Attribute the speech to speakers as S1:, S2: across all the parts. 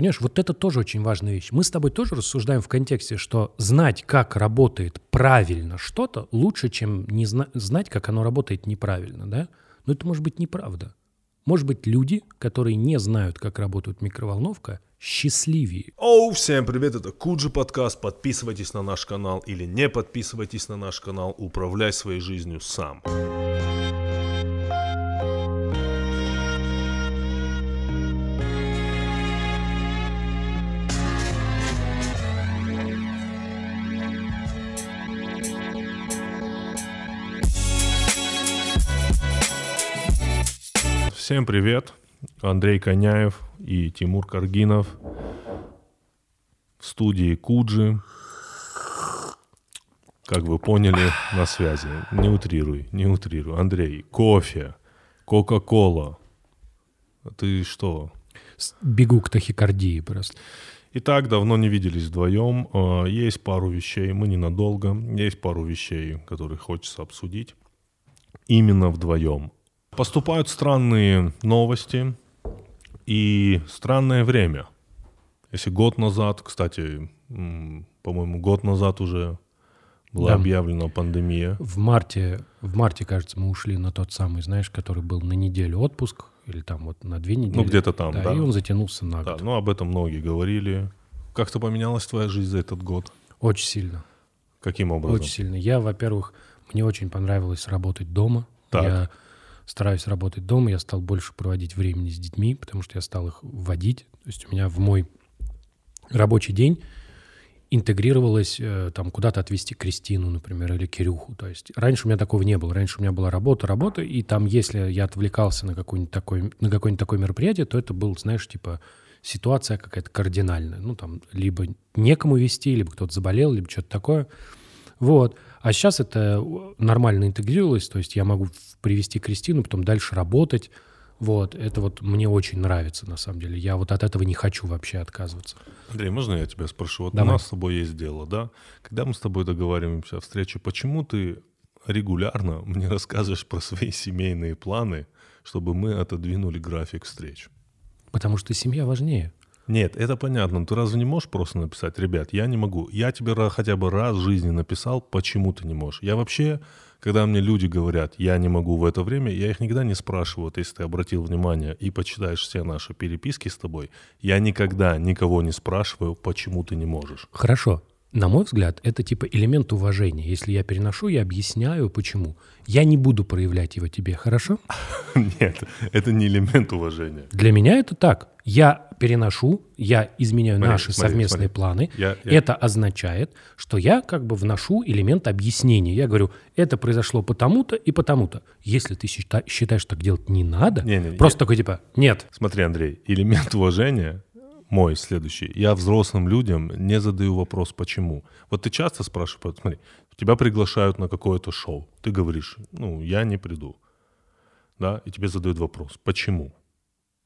S1: Понимаешь, вот это тоже очень важная вещь. Мы с тобой тоже рассуждаем в контексте, что знать, как работает правильно что-то, лучше, чем не зна- знать, как оно работает неправильно, да? Но это может быть неправда. Может быть, люди, которые не знают, как работает микроволновка, счастливее.
S2: Оу, всем привет, это Куджи подкаст. Подписывайтесь на наш канал или не подписывайтесь на наш канал. Управляй своей жизнью сам. Всем привет. Андрей Коняев и Тимур Каргинов в студии Куджи. Как вы поняли, на связи. Не утрируй, не утрируй. Андрей, кофе, Кока-Кола. Ты что?
S1: Бегу к тахикардии просто.
S2: Итак, давно не виделись вдвоем. Э, Есть пару вещей, мы ненадолго. Есть пару вещей, которые хочется обсудить. Именно вдвоем. Поступают странные новости и странное время. Если год назад, кстати, по-моему, год назад уже была
S1: Да.
S2: объявлена пандемия.
S1: В марте, в марте, кажется, мы ушли на тот самый, знаешь, который был на неделю отпуск, или там вот на две недели.
S2: Ну, где-то там, да.
S1: И он затянулся на
S2: Да,
S1: год.
S2: ну об этом многие говорили. Как-то поменялась твоя жизнь за этот год?
S1: Очень сильно.
S2: Каким образом?
S1: Очень сильно. Я, во-первых, мне очень понравилось работать дома.
S2: Так.
S1: Я стараюсь работать дома, я стал больше проводить времени с детьми, потому что я стал их вводить. То есть у меня в мой рабочий день интегрировалось э, там куда-то отвезти Кристину, например, или Кирюху. То есть раньше у меня такого не было. Раньше у меня была работа, работа, и там, если я отвлекался на какое-нибудь такое, на какое-нибудь такое мероприятие, то это был, знаешь, типа ситуация какая-то кардинальная. Ну, там, либо некому вести, либо кто-то заболел, либо что-то такое. Вот. А сейчас это нормально интегрировалось, то есть я могу привести Кристину, потом дальше работать. Вот. Это вот мне очень нравится, на самом деле. Я вот от этого не хочу вообще отказываться.
S2: Андрей, можно я тебя спрошу? Вот
S1: Давай.
S2: у нас с тобой есть дело, да? Когда мы с тобой договариваемся о встрече, почему ты регулярно мне рассказываешь про свои семейные планы, чтобы мы отодвинули график встреч?
S1: Потому что семья важнее.
S2: Нет, это понятно. Ты разве не можешь просто написать, ребят, я не могу. Я тебе хотя бы раз в жизни написал, почему ты не можешь. Я вообще, когда мне люди говорят, я не могу в это время, я их никогда не спрашиваю. Вот если ты обратил внимание и почитаешь все наши переписки с тобой, я никогда никого не спрашиваю, почему ты не можешь.
S1: Хорошо. На мой взгляд, это типа элемент уважения. Если я переношу, я объясняю, почему. Я не буду проявлять его тебе, хорошо?
S2: Нет, это не элемент уважения.
S1: Для меня это так. Я переношу, я изменяю
S2: Смотри,
S1: наши
S2: смотри,
S1: совместные
S2: смотри.
S1: планы.
S2: Я- я-
S1: Это означает, что я как бы вношу элемент объяснения. Я говорю, это произошло потому-то и потому-то. Если ты счита- считаешь, что так делать не надо,
S2: Не-не,
S1: просто
S2: я-
S1: такой типа, нет,
S2: Смотри, Андрей, элемент уважения мой следующий. Я взрослым людям не задаю вопрос, почему. Вот ты часто спрашиваешь, смотри, тебя приглашают на какое-то шоу. Ты говоришь, ну, я не приду. Да, и тебе задают вопрос, почему?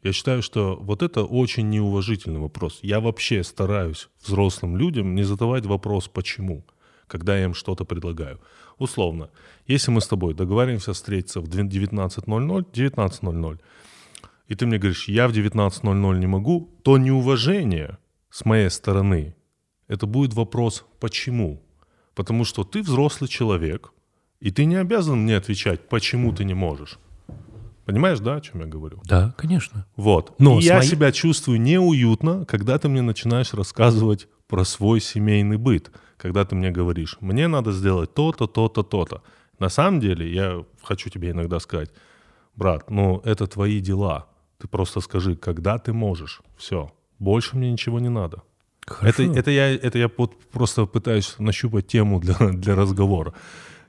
S2: Я считаю, что вот это очень неуважительный вопрос. Я вообще стараюсь взрослым людям не задавать вопрос «почему?», когда я им что-то предлагаю. Условно, если мы с тобой договариваемся встретиться в 19.00, 19.00, и ты мне говоришь, я в 19.00 не могу, то неуважение с моей стороны, это будет вопрос «почему?». Потому что ты взрослый человек, и ты не обязан мне отвечать, почему ты не можешь. Понимаешь, да, о чем я говорю?
S1: да, конечно.
S2: Вот.
S1: Но
S2: и я
S1: моей-
S2: себя чувствую неуютно, когда ты мне начинаешь рассказывать про свой семейный быт. Когда ты мне говоришь, мне надо сделать то-то, то-то, то-то. На самом деле, я хочу тебе иногда сказать, брат, ну это твои дела. Ты просто скажи, когда ты можешь. Все. Больше мне ничего не надо.
S1: Хорошо.
S2: Это, это, я, это я вот просто пытаюсь нащупать тему для, для разговора.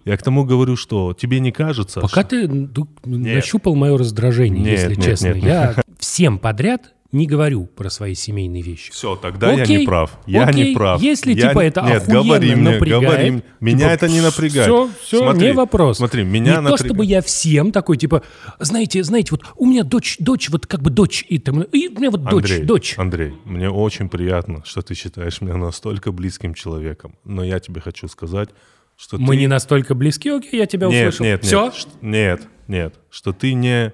S2: Я к тому говорю, что тебе не кажется...
S1: Пока
S2: что-
S1: ты ду- нащупал мое раздражение,
S2: Нет,
S1: если
S2: нет,
S1: честно.
S2: нет,
S1: я всем подряд не говорю про свои семейные вещи.
S2: Все, тогда я
S1: Окей,
S2: не прав. Я
S1: окей,
S2: не прав.
S1: если
S2: Я
S1: типа
S2: не-
S1: это
S2: Нет, говори мне,
S1: напрягает,
S2: говори мне. Меня
S1: типа,
S2: это не напрягает.
S1: Все, все,
S2: Смотри,
S1: не вопрос.
S2: Смотри, меня
S1: не то,
S2: напрягает.
S1: чтобы я всем такой, типа, знаете, знаете, вот у меня дочь, дочь, вот как бы дочь, и, там, и у меня вот дочь,
S2: Андрей,
S1: дочь.
S2: Андрей, мне очень приятно, что ты считаешь меня настолько близким человеком. Но я тебе хочу сказать, что
S1: Мы
S2: ты...
S1: не настолько близки, окей, я тебя
S2: Нет,
S1: услышал.
S2: нет,
S1: Все?
S2: нет, нет, нет, что ты не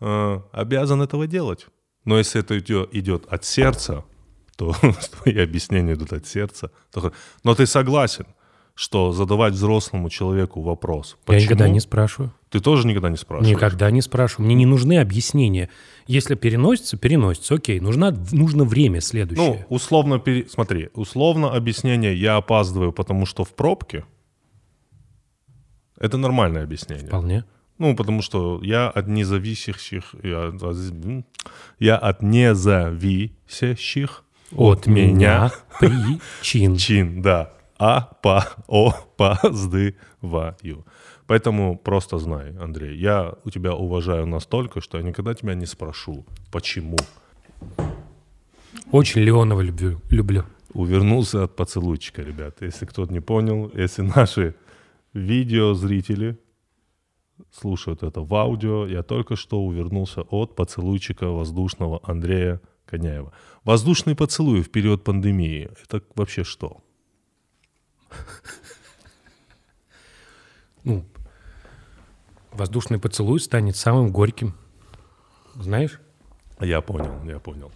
S2: э, обязан этого делать. Но если это идет, от сердца, то твои объяснения идут от сердца. Но ты согласен, что задавать взрослому человеку вопрос.
S1: Почему? Я никогда не спрашиваю.
S2: Ты тоже никогда не спрашиваешь?
S1: Никогда не спрашиваю. Мне не нужны объяснения. Если переносится, переносится. Окей, нужно, нужно время следующее.
S2: Ну, условно, пере... смотри, условно объяснение «я опаздываю, потому что в пробке» — это нормальное объяснение.
S1: Вполне.
S2: Ну, потому что я от независящих, я, я от независящих
S1: от, от меня причин.
S2: Чин, да. А по опаздываю. Поэтому просто знай, Андрей, я у тебя уважаю настолько, что я никогда тебя не спрошу, почему.
S1: Очень Леонова люблю. люблю.
S2: Увернулся от поцелуйчика, ребят. Если кто-то не понял, если наши видеозрители слушают это в аудио, я только что увернулся от поцелуйчика воздушного Андрея Коняева. Воздушный поцелуй в период пандемии — это вообще что?
S1: Ну, воздушный поцелуй станет самым горьким. Знаешь?
S2: Я понял, я понял.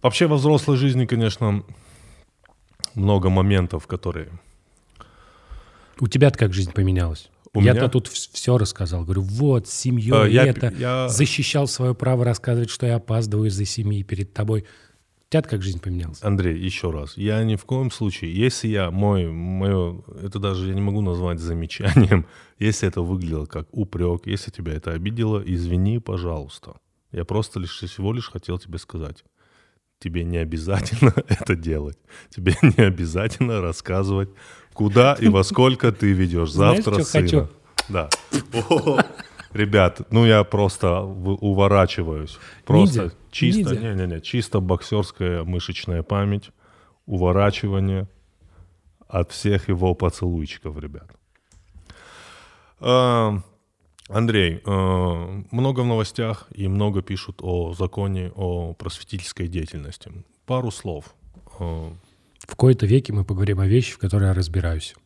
S2: Вообще во взрослой жизни, конечно, много моментов, которые...
S1: У тебя как жизнь поменялась? У Я-то меня... тут все рассказал. Говорю, вот, с семьей а, я, это, я... защищал свое право рассказывать, что я опаздываю из-за семьи перед тобой. Тебя как жизнь поменялась?
S2: Андрей, еще раз. Я ни в коем случае, если я, мой, мое, это даже я не могу назвать замечанием, если это выглядело как упрек, если тебя это обидело, извини, пожалуйста. Я просто лишь всего лишь хотел тебе сказать. Тебе не обязательно это делать. Тебе не обязательно рассказывать Куда и во сколько ты ведешь завтра Знаешь, сына? Хочу? Да. Ребят, ну я просто уворачиваюсь. Просто Ниндзя. чисто, не-не-не, чисто боксерская мышечная память, уворачивание от всех его поцелуйчиков, ребят. А, Андрей, а, много в новостях и много пишут о законе о просветительской деятельности. Пару слов.
S1: В кои-то веке мы поговорим о вещи, в которые я разбираюсь.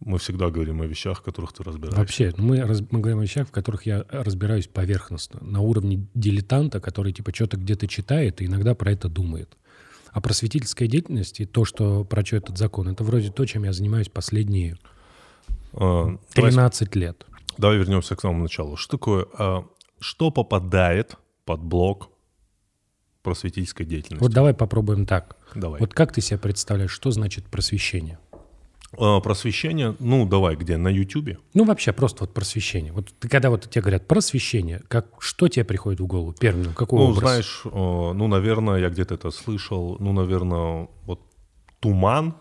S2: Мы всегда говорим о вещах, в которых ты разбираешься.
S1: Вообще, ну, мы, раз, мы говорим о вещах, в которых я разбираюсь поверхностно, на уровне дилетанта, который типа что-то где-то читает и иногда про это думает. А просветительская деятельность и то, что про что этот закон, это вроде то, чем я занимаюсь последние а, 13 давай, лет.
S2: Давай вернемся к самому началу. Что такое, а, что попадает под блок просветительской деятельности?
S1: Вот давай попробуем так.
S2: Давай.
S1: Вот как ты себе представляешь, что значит просвещение?
S2: А, просвещение, ну давай, где, на Ютубе?
S1: Ну вообще просто вот просвещение. Вот ты, когда вот тебе говорят просвещение, как, что тебе приходит в голову первым? Какой
S2: ну,
S1: образ?
S2: знаешь, ну, наверное, я где-то это слышал, ну, наверное, вот туман,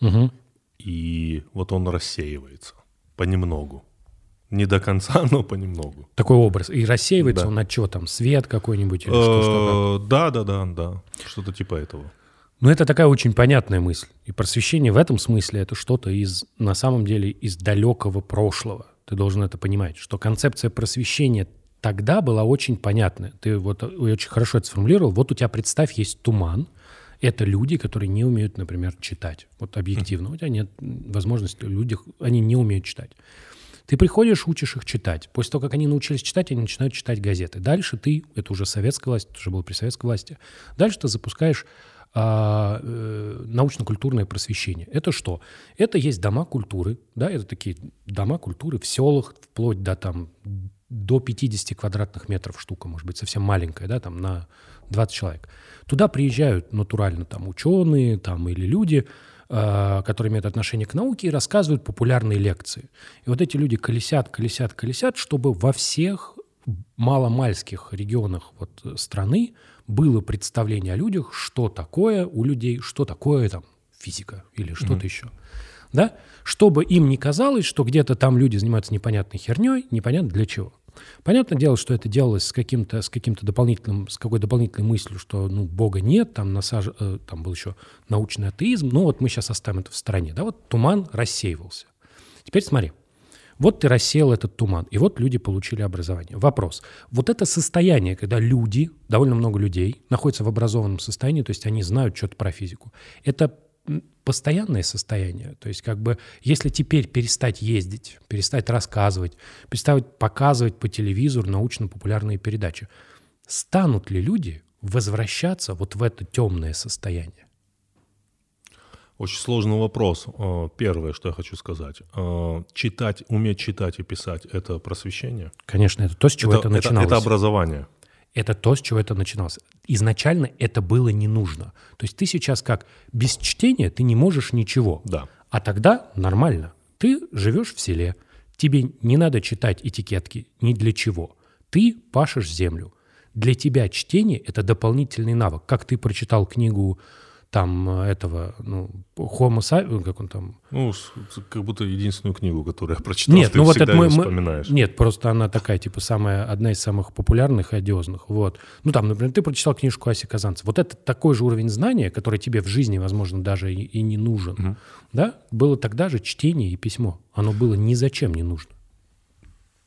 S2: угу. и вот он рассеивается понемногу. Не до конца, но понемногу.
S1: Такой образ. И рассеивается да. он от чего там? Свет какой-нибудь или что?
S2: Э, да, да, да, да. Что-то типа этого.
S1: Но это такая очень понятная мысль. И просвещение в этом смысле это что-то из, на самом деле, из далекого прошлого. Ты должен это понимать, что концепция просвещения тогда была очень понятная. Ты вот очень хорошо это сформулировал. Вот у тебя, представь, есть туман. Это люди, которые не умеют, например, читать. Вот объективно. У тебя нет возможности, люди, они не умеют читать. Ты приходишь, учишь их читать. После того, как они научились читать, они начинают читать газеты. Дальше ты, это уже советская власть, это уже было при советской власти, дальше ты запускаешь а, э, научно-культурное просвещение. Это что? Это есть дома культуры, да, это такие дома культуры в селах, вплоть до там до 50 квадратных метров штука, может быть, совсем маленькая, да, там на 20 человек. Туда приезжают натурально там ученые там, или люди, э, которые имеют отношение к науке, и рассказывают популярные лекции. И вот эти люди колесят, колесят, колесят, чтобы во всех маломальских регионах вот страны было представление о людях, что такое у людей, что такое там физика или что-то mm-hmm. еще. Да? Чтобы им не казалось, что где-то там люди занимаются непонятной херней, непонятно для чего. Понятное дело, что это делалось с каким-то с каким-то дополнительным, с какой дополнительной мыслью, что ну, Бога нет, там, насаж... э, там был еще научный атеизм, но вот мы сейчас оставим это в стороне. Да, вот туман рассеивался. Теперь смотри. Вот ты рассеял этот туман, и вот люди получили образование. Вопрос. Вот это состояние, когда люди, довольно много людей, находятся в образованном состоянии, то есть они знают что-то про физику, это постоянное состояние. То есть как бы если теперь перестать ездить, перестать рассказывать, перестать показывать по телевизору научно-популярные передачи, станут ли люди возвращаться вот в это темное состояние?
S2: Очень сложный вопрос. Э, первое, что я хочу сказать. Э, читать, уметь читать и писать — это просвещение?
S1: Конечно, это то, с чего это, это начиналось.
S2: Это, это образование.
S1: Это то, с чего это начиналось. Изначально это было не нужно. То есть ты сейчас как без чтения ты не можешь ничего.
S2: Да.
S1: А тогда нормально. Ты живешь в селе, тебе не надо читать этикетки ни для чего. Ты пашешь землю. Для тебя чтение — это дополнительный навык. Как ты прочитал книгу там э, этого, ну, Homo sapiens, как он там...
S2: Ну, как будто единственную книгу, которую я прочитал,
S1: нет,
S2: ты
S1: ну,
S2: всегда
S1: вот это
S2: мы, вспоминаешь.
S1: Нет, просто она такая, типа, самая, одна из самых популярных и одиозных, вот. Ну, там, например, ты прочитал книжку Аси Казанцев. Вот это такой же уровень знания, который тебе в жизни, возможно, даже и, и не нужен, угу. да? Было тогда же чтение и письмо. Оно было ни зачем не нужно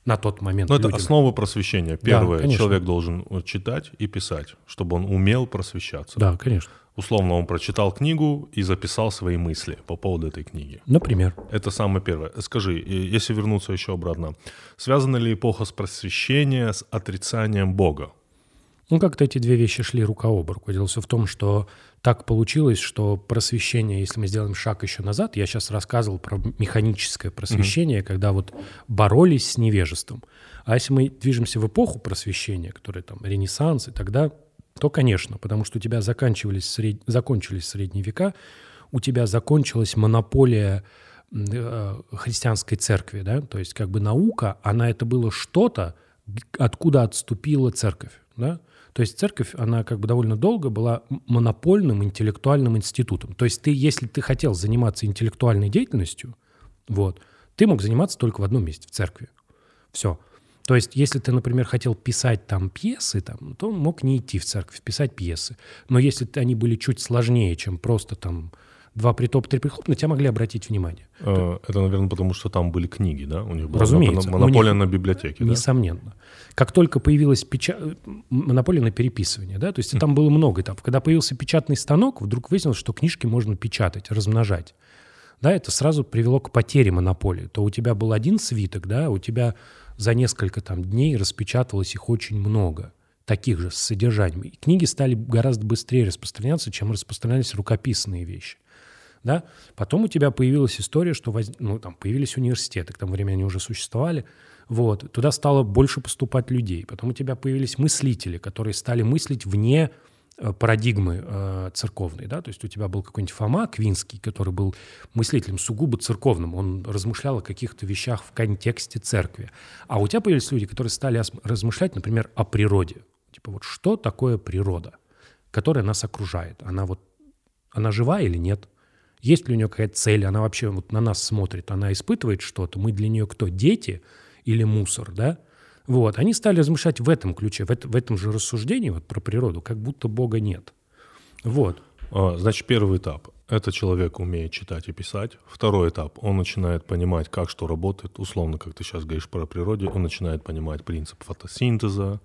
S1: на тот момент.
S2: Но ну, это основа просвещения. Первое, да, человек должен читать и писать, чтобы он умел просвещаться.
S1: Да, конечно.
S2: Условно, он прочитал книгу и записал свои мысли по поводу этой книги.
S1: Например.
S2: Это самое первое. Скажи, если вернуться еще обратно, связана ли эпоха с просвещения с отрицанием Бога?
S1: Ну, как-то эти две вещи шли рука об руку. Дело все в том, что так получилось, что просвещение, если мы сделаем шаг еще назад, я сейчас рассказывал про механическое просвещение, mm-hmm. когда вот боролись с невежеством. А если мы движемся в эпоху просвещения, которая там Ренессанс, и тогда то, конечно, потому что у тебя заканчивались сред... закончились средние века, у тебя закончилась монополия э, христианской церкви, да, то есть как бы наука, она это было что-то, откуда отступила церковь, да, то есть церковь, она как бы довольно долго была монопольным интеллектуальным институтом. То есть ты, если ты хотел заниматься интеллектуальной деятельностью, вот, ты мог заниматься только в одном месте, в церкви. Все. То есть, если ты, например, хотел писать там пьесы, там, то мог не идти в церковь, писать пьесы. Но если они были чуть сложнее, чем просто там два притоп, три прихлоп, на тебя могли обратить внимание.
S2: А, это, наверное, потому что там были книги, да? У них была
S1: Разумеется.
S2: монополия них, на библиотеке,
S1: да? Несомненно. Как только появилась печа... монополия на переписывание, да, то есть там было много этапов. Когда появился печатный станок, вдруг выяснилось, что книжки можно печатать, размножать. Да, это сразу привело к потере монополии. То у тебя был один свиток, да, у тебя за несколько там дней распечаталось их очень много таких же с содержанием. И книги стали гораздо быстрее распространяться, чем распространялись рукописные вещи. Да? Потом у тебя появилась история, что воз... ну, там появились университеты, к тому времени они уже существовали. Вот. Туда стало больше поступать людей. Потом у тебя появились мыслители, которые стали мыслить вне парадигмы э, церковной, да, то есть у тебя был какой-нибудь Фома Квинский, который был мыслителем сугубо церковным, он размышлял о каких-то вещах в контексте церкви, а у тебя появились люди, которые стали размышлять, например, о природе, типа вот что такое природа, которая нас окружает, она вот, она жива или нет, есть ли у нее какая-то цель, она вообще вот на нас смотрит, она испытывает что-то, мы для нее кто, дети или мусор, да, вот. Они стали размышлять в этом ключе, в, это, в этом же рассуждении вот, про природу, как будто Бога нет. Вот.
S2: А, значит, первый этап – это человек умеет читать и писать. Второй этап – он начинает понимать, как что работает. Условно, как ты сейчас говоришь про природу, он начинает понимать принцип фотосинтеза,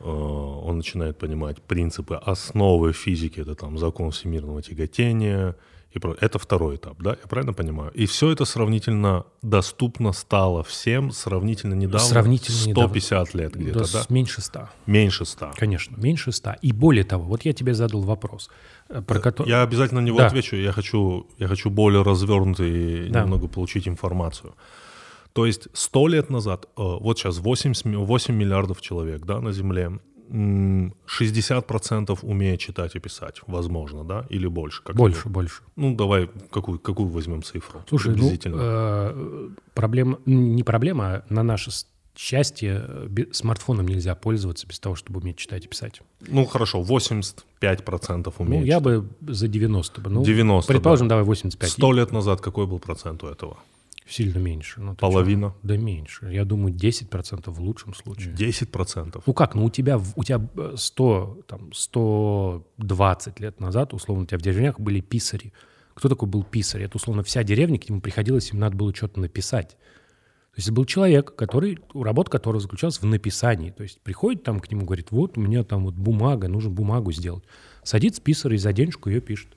S2: а, он начинает понимать принципы основы физики, это там закон всемирного тяготения – и про... Это второй этап, да? Я правильно понимаю? И все это сравнительно доступно стало всем сравнительно недавно.
S1: Сравнительно
S2: 150 недавно. лет где-то, да? да?
S1: Меньше 100.
S2: Меньше 100.
S1: Конечно, меньше 100. И более того, вот я тебе задал вопрос.
S2: Э, про который... Я обязательно на него да. отвечу. Я хочу, я хочу более развернутый да. немного получить информацию. То есть 100 лет назад, э, вот сейчас 8, 8 миллиардов человек да, на Земле, 60% умеет читать и писать, возможно, да, или больше?
S1: Как больше, -то? больше.
S2: Ну, давай, какую, какую возьмем цифру?
S1: Слушай, ну, э, проблема, не проблема, а на наше счастье э, смартфоном нельзя пользоваться без того, чтобы уметь читать и писать.
S2: Ну, хорошо, 85% умеет Ну,
S1: я бы за 90 бы. Ну,
S2: 90,
S1: Предположим, да. давай 85.
S2: 100 лет назад какой был процент у этого?
S1: Сильно меньше.
S2: Ну, Половина?
S1: Что? Да меньше. Я думаю, 10% в лучшем случае.
S2: 10%?
S1: Ну как, ну у тебя, у тебя 100, э, там, 120 лет назад, условно, у тебя в деревнях были писари. Кто такой был писарь? Это, условно, вся деревня, к нему приходилось, им надо было что-то написать. То есть был человек, который, работа которого заключалась в написании. То есть приходит там к нему, говорит, вот у меня там вот бумага, нужно бумагу сделать. Садится писарь и за денежку ее пишет.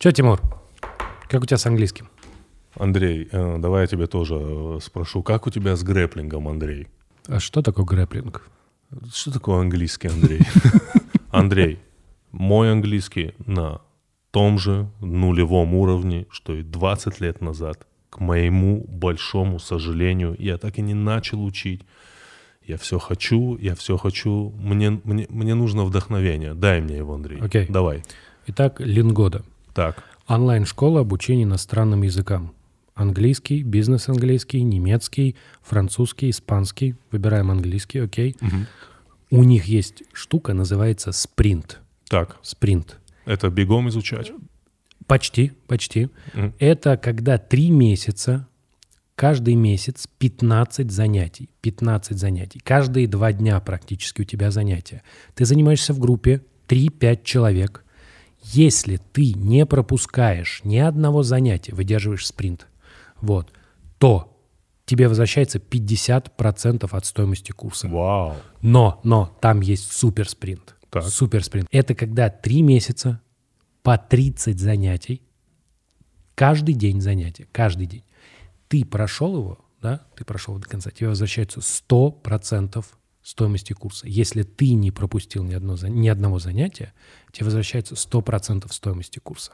S1: Че, Тимур, как у тебя с английским?
S2: Андрей, э, давай я тебе тоже э, спрошу, как у тебя с грэплингом, Андрей?
S1: А что такое грэплинг?
S2: Что такое английский, Андрей? Андрей, мой английский на том же нулевом уровне, что и 20 лет назад. К моему большому сожалению, я так и не начал учить. Я все хочу, я все хочу. Мне, мне, мне нужно вдохновение. Дай мне его, Андрей.
S1: Окей.
S2: Давай.
S1: Итак, Лингода.
S2: Так.
S1: Онлайн-школа обучения иностранным языкам. Английский, бизнес-английский, немецкий, французский, испанский. Выбираем английский, окей. У них есть штука, называется спринт.
S2: Так.
S1: Спринт.
S2: Это бегом изучать.
S1: Почти, почти.
S2: Мгм.
S1: Это когда три месяца, каждый месяц 15 занятий. 15 занятий. Каждые два дня практически у тебя занятия. Ты занимаешься в группе 3-5 человек. Если ты не пропускаешь ни одного занятия, выдерживаешь спринт, вот, то тебе возвращается 50% от стоимости курса.
S2: Вау.
S1: Но, но там есть супер спринт.
S2: Так.
S1: Супер спринт. Это когда три месяца по 30 занятий, каждый день занятия, каждый день. Ты прошел его, да, ты прошел до конца, тебе возвращается 100% стоимости курса. Если ты не пропустил ни, одно, ни одного занятия, тебе возвращается 100% стоимости курса.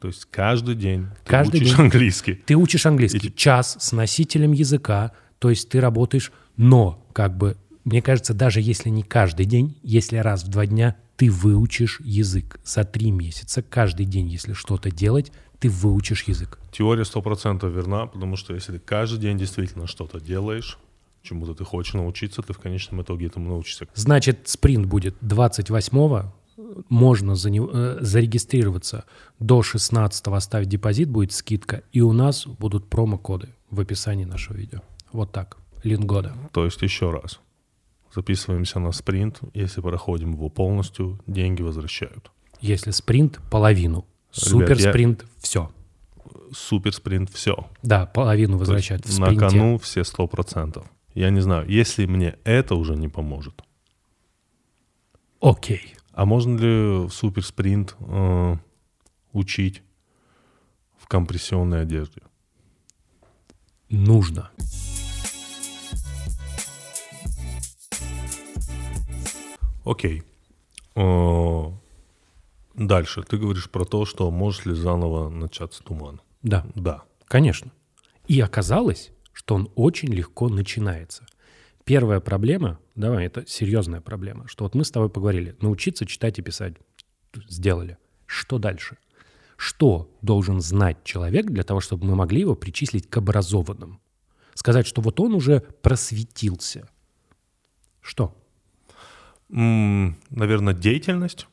S2: То есть каждый день ты
S1: Каждый
S2: учишь
S1: день.
S2: английский.
S1: Ты учишь английский час с носителем языка, то есть ты работаешь, но как бы, мне кажется, даже если не каждый день, если раз в два дня, ты выучишь язык. За три месяца каждый день, если что-то делать, ты выучишь язык.
S2: Теория 100% верна, потому что если ты каждый день действительно что-то делаешь, чему-то ты хочешь научиться, ты в конечном итоге этому научишься.
S1: Значит, спринт будет 28-го, можно за него- э, зарегистрироваться до 16-го, оставить депозит, будет скидка, и у нас будут промокоды в описании нашего видео. Вот так. Лингода.
S2: То есть еще раз. Записываемся на спринт. Если проходим его полностью, деньги возвращают.
S1: Если спринт, половину. Супер
S2: я-
S1: спринт, все.
S2: Супер спринт, все.
S1: Да, половину возвращают в
S2: на кону все сто процентов. Я не знаю, если мне это уже не поможет,
S1: Окей.
S2: а можно ли в супер спринт э, учить в компрессионной одежде?
S1: Нужно.
S2: Окей. Э, Дальше. Ты говоришь про то, что может ли заново начаться туман.
S1: Да,
S2: Да.
S1: конечно. И оказалось, что он очень легко начинается. Первая проблема, давай, это серьезная проблема, что вот мы с тобой поговорили, научиться читать и писать сделали. Что дальше? Что должен знать человек для того, чтобы мы могли его причислить к образованным? Сказать, что вот он уже просветился. Что?
S2: Наверное, деятельность.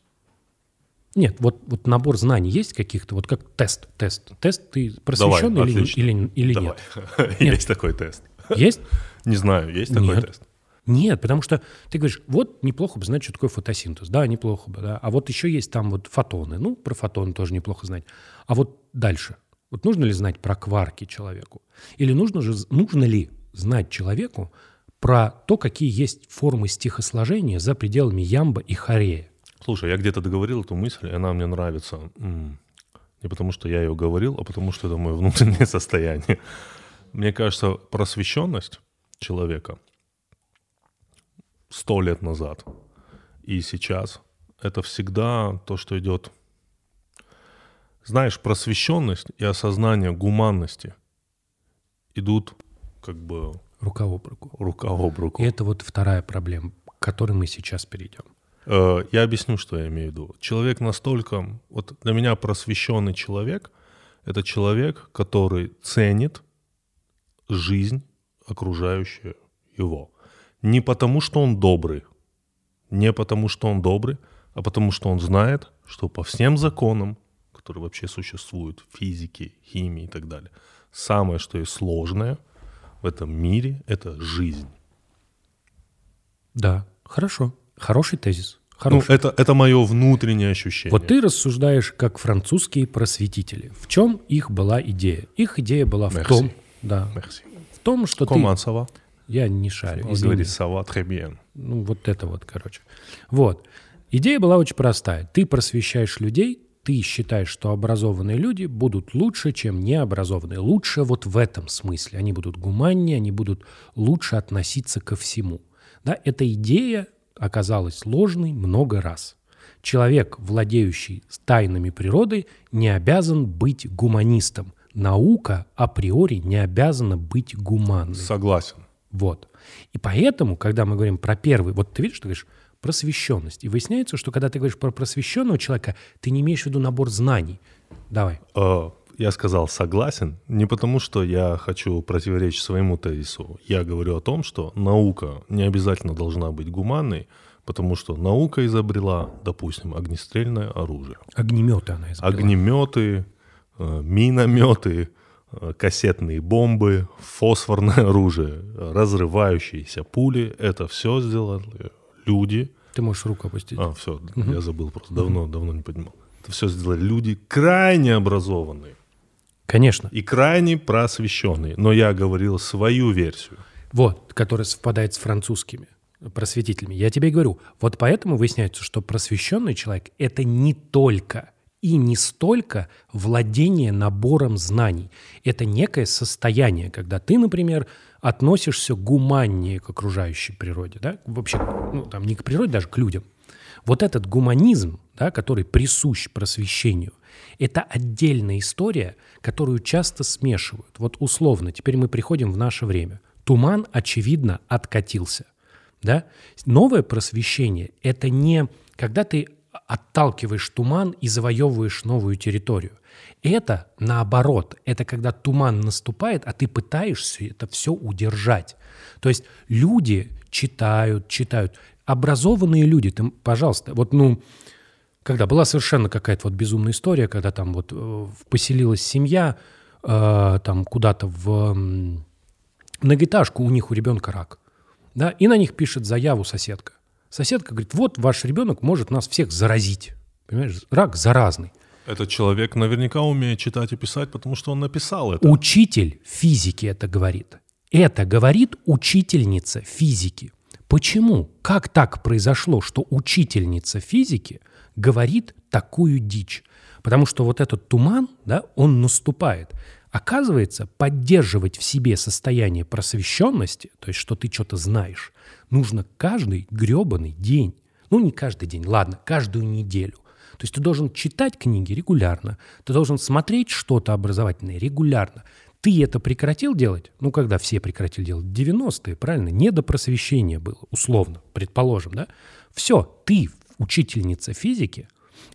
S1: Нет, вот, вот набор знаний есть каких-то, вот как тест, тест. Тест ты просвещен
S2: Давай,
S1: или,
S2: отлично.
S1: или, или
S2: Давай.
S1: нет?
S2: Есть такой тест.
S1: Есть?
S2: Не знаю, есть такой
S1: Нет.
S2: тест.
S1: Нет, потому что ты говоришь, вот неплохо бы знать, что такое фотосинтез. Да, неплохо бы, да. А вот еще есть там вот фотоны. Ну, про фотоны тоже неплохо знать. А вот дальше. Вот нужно ли знать про кварки человеку? Или нужно, же, нужно ли знать человеку про то, какие есть формы стихосложения за пределами ямба и хорея?
S2: Слушай, я где-то договорил эту мысль, и она мне нравится. Не потому, что я ее говорил, а потому, что это мое внутреннее состояние. Мне кажется, просвещенность человека сто лет назад и сейчас это всегда то, что идет. Знаешь, просвещенность и осознание гуманности идут как бы
S1: Рука об руку.
S2: рука об руку.
S1: И это вот вторая проблема, к которой мы сейчас перейдем.
S2: Э, Я объясню, что я имею в виду. Человек настолько... Вот для меня просвещенный человек — это человек, который ценит жизнь, окружающую его. Не потому, что он добрый, не потому, что он добрый, а потому, что он знает, что по всем законам, которые вообще существуют, физики, химии и так далее, самое, что есть сложное в этом мире — это жизнь.
S1: Да, хорошо. Хороший тезис.
S2: Ну,
S1: Хороший.
S2: это, это мое внутреннее ощущение.
S1: Вот ты рассуждаешь как французские просветители. В чем их была идея? Их идея была в
S2: Merci.
S1: том, да,
S2: Merci.
S1: в том, что
S2: Comment
S1: ты...
S2: va?
S1: Я не шарю,
S2: Он
S1: извини.
S2: говорит, va très bien.
S1: Ну, вот это вот, короче. Вот. Идея была очень простая. Ты просвещаешь людей, ты считаешь, что образованные люди будут лучше, чем необразованные. Лучше вот в этом смысле. Они будут гуманнее, они будут лучше относиться ко всему. Да, эта идея оказалась ложной много раз. Человек, владеющий тайнами природы, не обязан быть гуманистом. Наука априори не обязана быть гуманной.
S2: Согласен.
S1: Вот. И поэтому, когда мы говорим про первый, вот ты видишь, ты говоришь просвещенность. И выясняется, что когда ты говоришь про просвещенного человека, ты не имеешь в виду набор знаний. Давай.
S2: Э, я сказал согласен не потому, что я хочу противоречить своему тезису. Я говорю о том, что наука не обязательно должна быть гуманной, потому что наука изобрела, допустим, огнестрельное оружие.
S1: Огнеметы она изобрела.
S2: Огнеметы, э, минометы, э, кассетные бомбы, фосфорное оружие, разрывающиеся пули. Это все сделали люди.
S1: Ты можешь руку опустить.
S2: А, все, угу. я забыл просто. Давно, угу. давно не поднимал. Это все сделали люди крайне образованные.
S1: Конечно.
S2: И крайне просвещенные. Но я говорил свою версию.
S1: Вот, которая совпадает с французскими просветителями. Я тебе говорю, вот поэтому выясняется, что просвещенный человек – это не только и не столько владение набором знаний. Это некое состояние, когда ты, например, относишься гуманнее к окружающей природе, да, вообще, ну, там, не к природе, даже к людям. Вот этот гуманизм, да, который присущ просвещению, это отдельная история, которую часто смешивают. Вот условно, теперь мы приходим в наше время. Туман, очевидно, откатился. Да? Новое просвещение – это не когда ты отталкиваешь туман и завоевываешь новую территорию. Это наоборот, это когда туман наступает, а ты пытаешься это все удержать. То есть люди читают, читают. Образованные люди, ты, пожалуйста, вот ну, когда была совершенно какая-то вот безумная история, когда там вот э, поселилась семья э, там куда-то в многоэтажку, у них у ребенка рак, да, и на них пишет заяву соседка. Соседка говорит, вот ваш ребенок может нас всех заразить. Понимаешь, рак заразный.
S2: Этот человек наверняка умеет читать и писать, потому что он написал это.
S1: Учитель физики это говорит. Это говорит учительница физики. Почему? Как так произошло, что учительница физики говорит такую дичь? Потому что вот этот туман, да, он наступает. Оказывается, поддерживать в себе состояние просвещенности, то есть что ты что-то знаешь, нужно каждый гребаный день. Ну, не каждый день, ладно, каждую неделю. То есть ты должен читать книги регулярно, ты должен смотреть что-то образовательное регулярно. Ты это прекратил делать? Ну, когда все прекратили делать? 90-е, правильно? Не до просвещения было, условно, предположим, да? Все, ты учительница физики,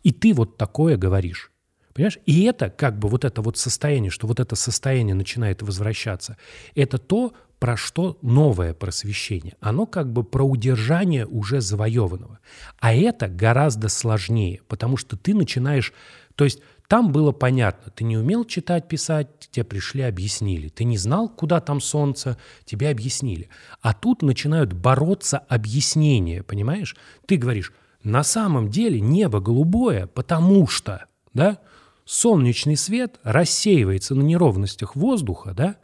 S1: и ты вот такое говоришь. Понимаешь? И это как бы вот это вот состояние, что вот это состояние начинает возвращаться, это то, про что новое просвещение. Оно как бы про удержание уже завоеванного. А это гораздо сложнее, потому что ты начинаешь... То есть там было понятно, ты не умел читать, писать, тебе пришли, объяснили. Ты не знал, куда там солнце, тебе объяснили. А тут начинают бороться объяснения, понимаешь? Ты говоришь, на самом деле небо голубое, потому что, да, солнечный свет рассеивается на неровностях воздуха, да,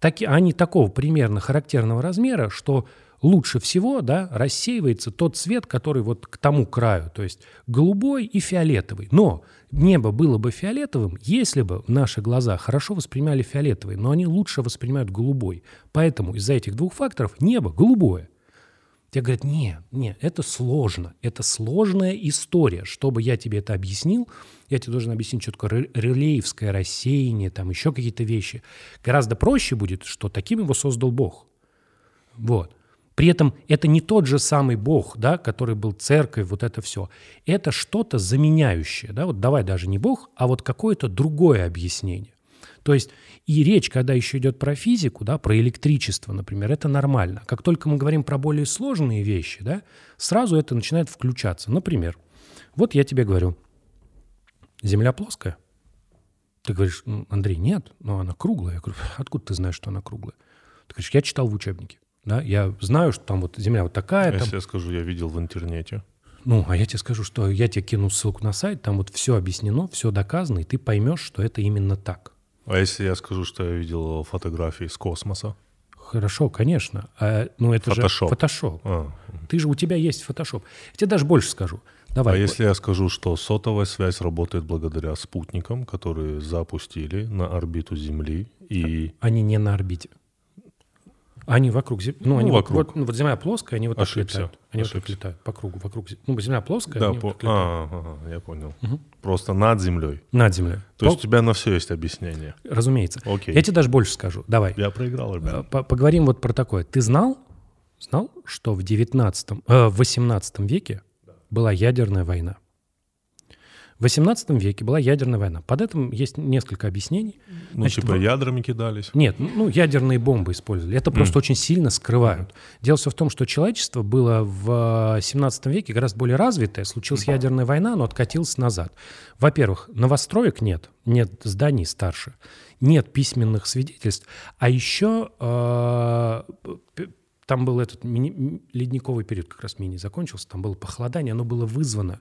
S1: таки, они такого примерно характерного размера, что лучше всего да, рассеивается тот цвет, который вот к тому краю, то есть голубой и фиолетовый. Но небо было бы фиолетовым, если бы наши глаза хорошо воспринимали фиолетовый, но они лучше воспринимают голубой. Поэтому из-за этих двух факторов небо голубое. Тебе говорят, нет, нет, это сложно, это сложная история. Чтобы я тебе это объяснил, я тебе должен объяснить, что такое релеевское рассеяние, там еще какие-то вещи. Гораздо проще будет, что таким его создал Бог. Вот. При этом это не тот же самый Бог, да, который был церковь, вот это все. Это что-то заменяющее. Да? Вот давай даже не Бог, а вот какое-то другое объяснение. То есть и речь, когда еще идет про физику, да, про электричество, например, это нормально. Как только мы говорим про более сложные вещи, да, сразу это начинает включаться. Например, вот я тебе говорю, Земля плоская? Ты говоришь, Андрей, нет, но она круглая. Я говорю, откуда ты знаешь, что она круглая? Ты говоришь, я читал в учебнике. Да? Я знаю, что там вот Земля вот такая. А
S2: там...
S1: Если
S2: я скажу, я видел в интернете.
S1: Ну, а я тебе скажу, что я тебе кину ссылку на сайт, там вот все объяснено, все доказано, и ты поймешь, что это именно так.
S2: А если я скажу, что я видел фотографии с космоса?
S1: Хорошо, конечно. А, ну, это
S2: фотошоп.
S1: же фотошоп. А. Ты же, у тебя есть фотошоп. Я тебе даже больше скажу. Давай.
S2: А если я скажу, что сотовая связь работает благодаря спутникам, которые запустили на орбиту Земли, и
S1: Они не на орбите. Они вокруг Земли. Ну,
S2: Ну,
S1: они вот-
S2: вокруг.
S1: Вот, ну, вот Земля плоская, они вот так
S2: Ошибся,
S1: летают. Они вот так
S2: ошибся.
S1: летают по кругу, вокруг Земли. Ну, Земля плоская,
S2: да,
S1: они
S2: по-
S1: вот так летают.
S2: а, ага, я понял. Просто над Землей.
S1: над Землей.
S2: То есть у тебя на все есть объяснение.
S1: Разумеется.
S2: Окей.
S1: Я тебе даже больше скажу. Давай.
S2: Я проиграл, ребят.
S1: по- Поговорим вот про такое. Ты знал, знал, что в 19 э, в 18 веке была ядерная война? В 18 веке была ядерная война. Под этим есть несколько объяснений.
S2: Ну,
S1: Значит,
S2: типа
S1: в-
S2: ядрами кидались.
S1: Нет, ну ядерные бомбы использовали. Это просто очень сильно скрывают. Дело все в том, что человечество было в 17 веке гораздо более развитое. Случилась ядерная война, но откатилось назад. Во-первых, новостроек нет, нет зданий старше, нет письменных свидетельств. А еще э, там был этот мини- ледниковый период, как раз мини закончился, там было похолодание, оно было вызвано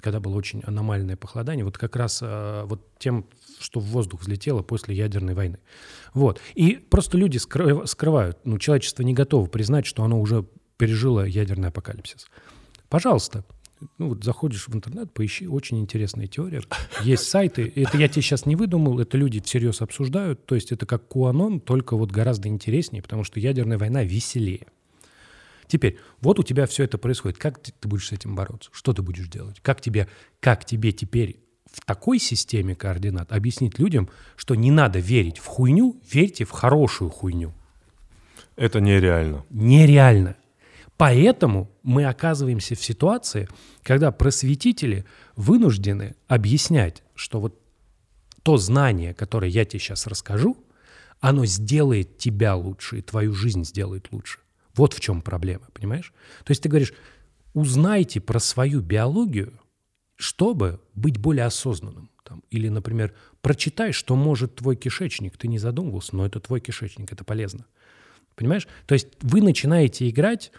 S1: когда было очень аномальное похолодание, вот как раз э, вот тем, что в воздух взлетело после ядерной войны. Вот. И просто люди скры- скрывают, ну, человечество не готово признать, что оно уже пережило ядерный апокалипсис. Пожалуйста, ну вот заходишь в интернет, поищи, очень интересная теория. Есть сайты, это я тебе сейчас не выдумал, это люди всерьез обсуждают, то есть это как Куанон, только вот гораздо интереснее, потому что ядерная война веселее. Теперь, вот у тебя все это происходит. Как ты, ты будешь с этим бороться? Что ты будешь делать? Как тебе, как тебе теперь в такой системе координат объяснить людям, что не надо верить в хуйню, верьте в хорошую хуйню?
S2: Это нереально.
S1: Нереально. Поэтому мы оказываемся в ситуации, когда просветители вынуждены объяснять, что вот то знание, которое я тебе сейчас расскажу, оно сделает тебя лучше и твою жизнь сделает лучше. Вот в чем проблема, понимаешь? То есть ты говоришь, узнайте про свою биологию, чтобы быть более осознанным. Там, или, например, прочитай, что может твой кишечник. Ты не задумывался, но это твой кишечник, это полезно. Понимаешь? То есть вы начинаете играть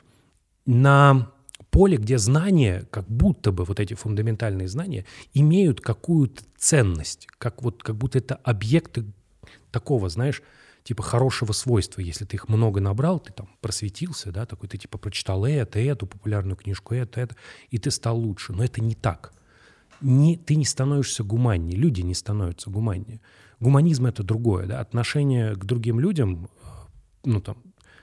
S1: на поле, где знания, как будто бы вот эти фундаментальные знания, имеют какую-то ценность, как, вот, как будто это объекты такого, знаешь, типа хорошего свойства. Если ты их много набрал, ты там просветился, да, такой, ты типа прочитал это, эту популярную книжку, это, это, и ты стал лучше. Но это не так. Не, ты не становишься гуманнее, люди не становятся гуманнее. Гуманизм — это другое, да, отношение к другим людям, э, ну там,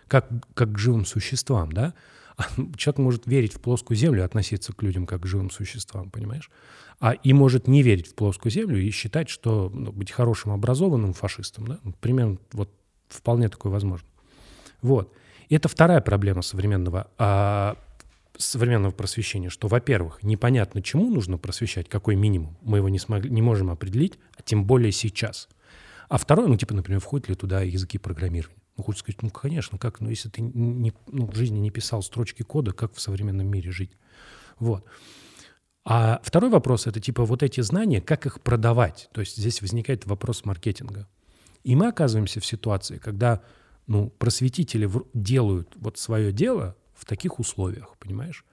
S1: как, как к живым существам, да. Человек может верить в плоскую землю и относиться к людям как к живым существам, понимаешь? А и может не верить в плоскую землю и считать, что ну, быть хорошим образованным фашистом, да, ну, примерно вот вполне такое возможно. Вот. И это вторая проблема современного, а, современного просвещения, что, во-первых, непонятно, чему нужно просвещать, какой минимум, мы его не, смогли, не можем определить, а тем более сейчас. А второе, ну, типа, например, входят ли туда языки программирования? Ну, хочется сказать, ну, конечно, как, ну, если ты не, ну, в жизни не писал строчки кода, как в современном мире жить? Вот. А второй вопрос – это типа вот эти знания, как их продавать? То есть здесь возникает вопрос маркетинга. И мы оказываемся в ситуации, когда ну, просветители делают вот свое дело в таких условиях, понимаешь?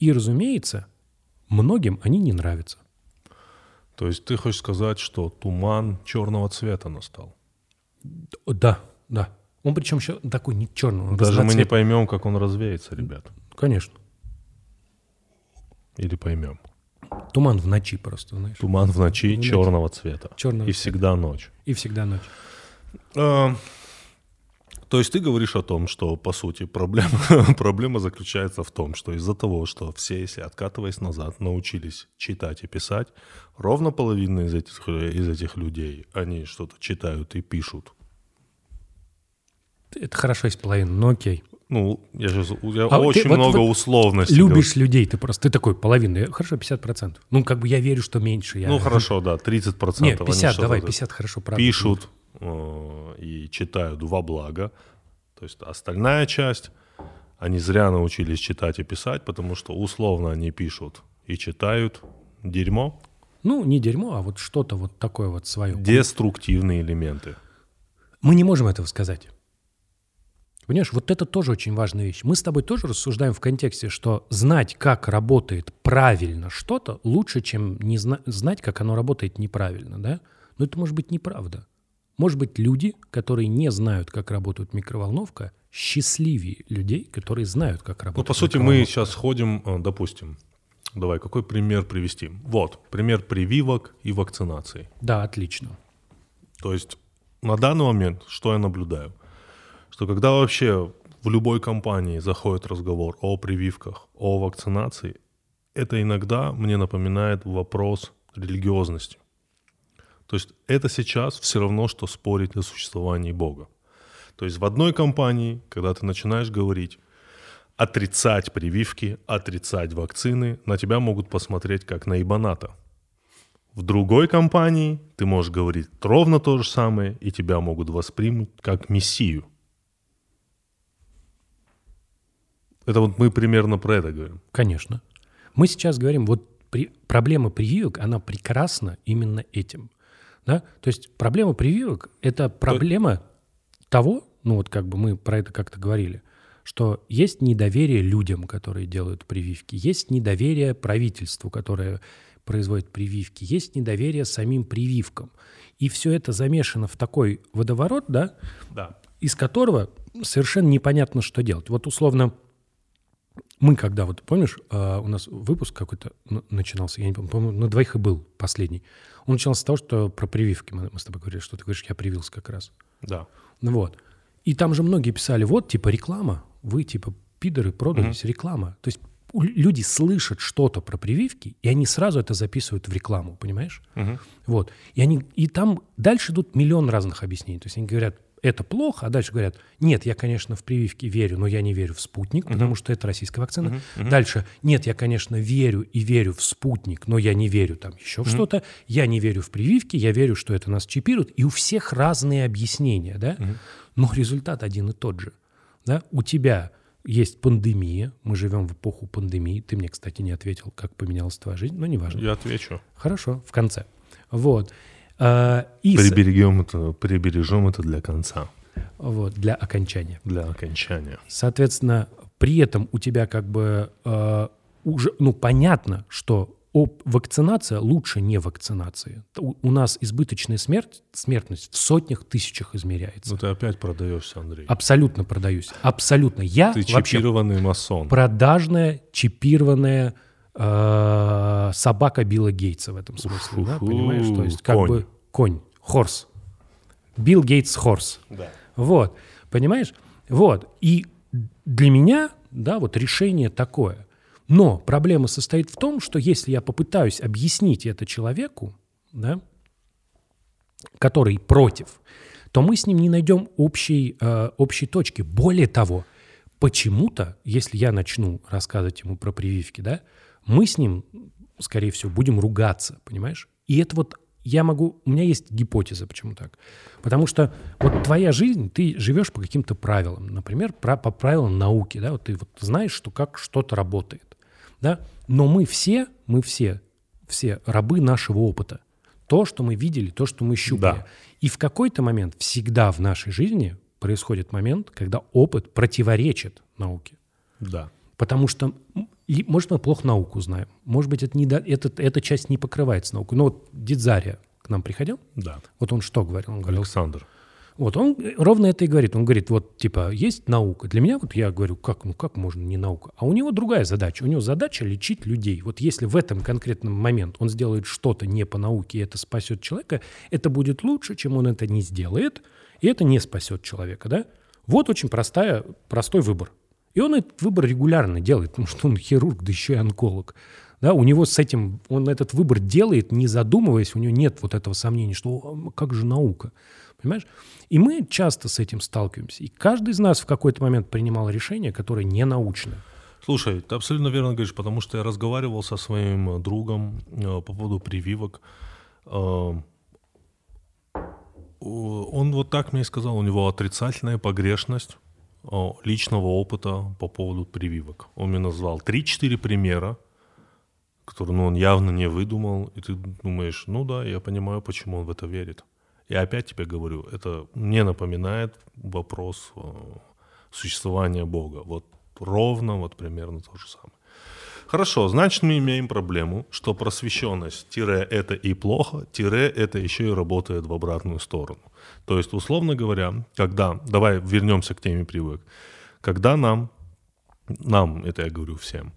S1: И, разумеется, многим они не нравятся.
S2: То есть ты хочешь сказать, что туман черного цвета настал?
S1: Да, да. Он причем еще такой не черный,
S2: Даже мы не
S1: разноцвет-
S2: поймем, как он развеется, ребят.
S1: Конечно.
S2: Или поймем.
S1: Туман в ночи просто, знаешь.
S2: Туман в ночи
S1: В ночи.
S2: черного цвета.
S1: Черного
S2: И
S1: цвета.
S2: всегда ночь.
S1: И всегда ночь.
S2: А, То есть ты говоришь о том, что, по сути, проблема, проблема заключается в том, что из-за того, что все, если откатываясь назад, научились читать и писать, ровно половина из этих, из этих людей, они что-то читают и пишут.
S1: Это хорошо из половины, но окей.
S2: Ну, я, сейчас, я
S1: А ты
S2: очень
S1: вот-
S2: много
S1: вот
S2: условностей.
S1: Любишь людей, ты просто, ты такой, половина, хорошо, 50%. Ну, как бы я верю, что меньше. Я...
S2: Ну, хорошо, да, 30%.
S1: Нет,
S2: они
S1: 50,
S2: что-то
S1: давай, 50 хорошо, правда.
S2: пишут э, и читают во благо. То есть остальная часть, они зря научились читать и писать, потому что условно они пишут и читают дерьмо,
S1: Ну, не дерьмо, а вот что-то вот такое вот свое.
S2: деструктивные элементы.
S1: Мы не можем этого сказать. Понимаешь, вот это тоже очень важная вещь. Мы с тобой тоже рассуждаем в контексте, что знать, как работает правильно что-то, лучше, чем не зна- знать, как оно работает неправильно, да? Но это может быть неправда. Может быть, люди, которые не знают, как работает микроволновка, счастливее людей, которые знают, как
S2: Ну,
S1: работает
S2: по сути, мы сейчас ходим, э, допустим, Давай, какой пример привести? Вот, пример прививок и вакцинации.
S1: Да, отлично.
S2: То есть на данный момент, что я наблюдаю? Что когда вообще в любой компании заходит разговор о прививках, о вакцинации, это иногда мне напоминает вопрос религиозности. То есть это сейчас все равно, что спорить о существовании Бога. То есть в одной компании, когда ты начинаешь говорить, отрицать прививки, отрицать вакцины, на тебя могут посмотреть как на ибаната. В другой компании ты можешь говорить ровно то же самое, и тебя могут воспринять как мессию. Это вот мы примерно про это говорим.
S1: Конечно. Мы сейчас говорим, вот при, проблема прививок, она прекрасна именно этим. Да? То есть проблема прививок – это проблема того, ну вот как бы мы про это как-то говорили, что есть недоверие людям, которые делают прививки, есть недоверие правительству, которое производит прививки, есть недоверие самим прививкам. И все это замешано в такой водоворот, да,
S2: Да.
S1: из которого совершенно непонятно, что делать. Вот условно мы когда, вот помнишь, э, у нас выпуск какой-то начинался, я не помню, по-моему, на двоих и был последний. Он начинался с того, что про прививки мы, мы с тобой говорили, что ты говоришь, я привился как раз.
S2: Да.
S1: Ну вот. И там же многие писали, вот, типа, реклама, вы, типа, пидоры, продались, реклама. То есть люди слышат что-то про прививки, и они сразу это записывают в рекламу, понимаешь? Вот. И, они, и там дальше идут миллион разных объяснений. То есть они говорят, это плохо, а дальше говорят, нет, я, конечно, в прививки верю, но я не верю в спутник, потому что это российская вакцина. Дальше, нет, я, конечно, верю и верю в спутник, но я не верю там еще в что-то. Я не верю в прививки, я верю, что это нас чипируют. И у всех разные объяснения, да? Но результат один и тот же. Да? У тебя есть пандемия, мы живем в эпоху пандемии. Ты мне, кстати, не ответил, как поменялась твоя жизнь, но неважно.
S2: Я отвечу.
S1: Хорошо, в конце. Вот. А, И
S2: Приберегем это, прибережем это для конца,
S1: вот, для окончания.
S2: для окончания.
S1: Соответственно, при этом у тебя как бы э, уже, ну, понятно, что об- вакцинация лучше не вакцинации. У, у нас избыточная смерть, смертность в сотнях тысячах измеряется.
S2: Ну ты опять продаешься, Андрей.
S1: Абсолютно продаюсь. Абсолютно. Я
S2: Ты
S1: вообще
S2: чипированный масон.
S1: продажная, чипированная э, собака Билла Гейтса в этом смысле. да, понимаешь? То есть как
S2: конь.
S1: бы конь, хорс. Билл Гейтс хорс.
S2: Да.
S1: Вот, понимаешь? Вот, и для меня, да, вот решение такое. Но проблема состоит в том, что если я попытаюсь объяснить это человеку, да, который против, то мы с ним не найдем общей, э, общей точки. Более того, почему-то, если я начну рассказывать ему про прививки, да, мы с ним, скорее всего, будем ругаться, понимаешь? И это вот я могу... У меня есть гипотеза, почему так. Потому что вот твоя жизнь, ты живешь по каким-то правилам. Например, про- по правилам науки, да, вот ты вот знаешь, что как что-то работает, да. Но мы все, мы все, все рабы нашего опыта. То, что мы видели, то, что мы щупали.
S2: Да.
S1: И в какой-то момент всегда в нашей жизни происходит момент, когда опыт противоречит науке.
S2: Да.
S1: Потому что, и, может, мы плохо науку знаем. Может быть, это не, этот- эта часть не покрывается наукой. Но вот Дидзария к нам приходил,
S2: Да.
S1: вот он что говорил? Он говорил,
S2: Александр.
S1: вот он ровно это и говорит. Он говорит, вот типа есть наука. Для меня вот я говорю, как, ну как можно не наука? А у него другая задача. У него задача лечить людей. Вот если в этом конкретном момент он сделает что-то не по науке, и это спасет человека, это будет лучше, чем он это не сделает, и это не спасет человека, да? Вот очень простая, простой выбор. И он этот выбор регулярно делает, потому что он хирург, да еще и онколог. Да, у него с этим, он этот выбор делает, не задумываясь, у него нет вот этого сомнения, что «О, как же наука, понимаешь? И мы часто с этим сталкиваемся. И каждый из нас в какой-то момент принимал решение, которое не научное.
S2: Слушай, ты абсолютно верно говоришь, потому что я разговаривал со своим э, другом э, по поводу прививок. Э, Он вот так мне сказал, у него отрицательная погрешность личного опыта по поводу прививок. Он мне назвал 3-4 примера, которые ну, он явно не выдумал, и ты думаешь, ну да, я понимаю, почему он в это верит. И опять тебе говорю, это мне напоминает вопрос э, существования Бога. Вот ровно, вот примерно то же самое. Хорошо, значит, мы имеем проблему, что просвещенность тире это и плохо, тире это еще и работает в обратную сторону. То есть, условно говоря, когда, давай вернемся к теме привык, когда нам, нам, это я говорю всем,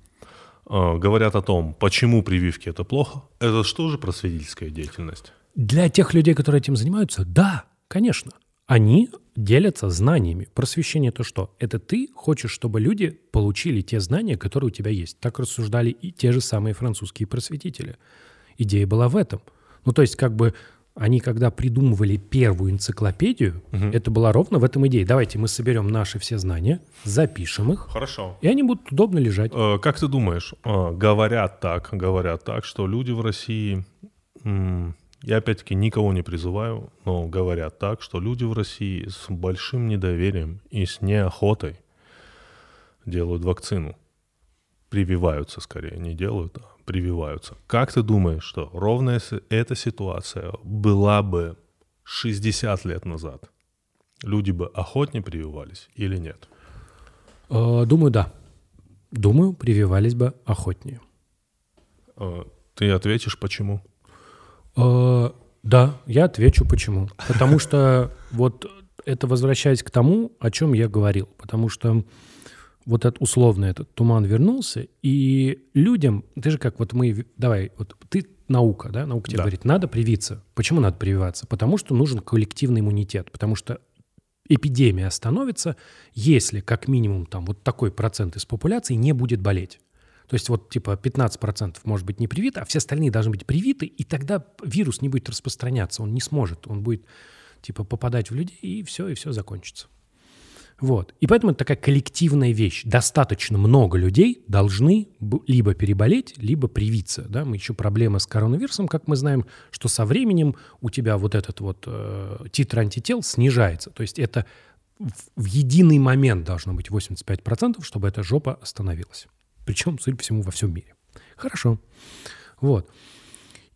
S2: э, говорят о том, почему прививки это плохо, это что же просветительская деятельность?
S1: Для тех людей, которые этим занимаются, да, конечно. Они делятся знаниями. Просвещение это что? Это ты хочешь, чтобы люди получили те знания, которые у тебя есть. Так рассуждали и те же самые французские просветители. Идея была в этом. Ну, то есть, как бы они, когда придумывали первую энциклопедию,
S2: Мгм.
S1: это была ровно в этом идее. Давайте мы соберем наши все знания, запишем их,
S2: Хорошо.
S1: и они будут удобно лежать.
S2: Э, Как ты думаешь, э, говорят так, говорят так, что люди в России, м, я опять-таки никого не призываю, но говорят так, что люди в России с большим недоверием и с неохотой делают вакцину. Прививаются скорее, не делают, а прививаются. Как ты думаешь, что ровно эта ситуация была бы 60 лет назад, люди бы охотнее прививались или нет?
S1: Э, Думаю, да. Думаю, прививались бы охотнее.
S2: Э, Ты ответишь, почему?
S1: Э, Да, я отвечу почему. Потому что вот это возвращаясь к тому, о чем я говорил. Потому что вот этот условно этот туман вернулся, и людям, ты же как вот мы, давай, вот ты наука, да, наука тебе
S2: Да.
S1: говорит, надо привиться. Почему надо прививаться? Потому что нужен коллективный иммунитет, потому что эпидемия остановится, если как минимум там вот такой процент из популяции не будет болеть. То есть вот типа 15% может быть не привито, а все остальные должны быть привиты, и тогда вирус не будет распространяться, он не сможет, он будет типа попадать в людей, и все, и все закончится. Вот. И поэтому это такая коллективная вещь. Достаточно много людей должны либо переболеть, либо привиться. Да? Мы еще проблема с коронавирусом, как мы знаем, что со временем у тебя вот этот вот э, титр антител снижается. То есть это в, в единый момент должно быть 85%, чтобы эта жопа остановилась. Причем, судя по всему, во всем мире. Хорошо. Вот.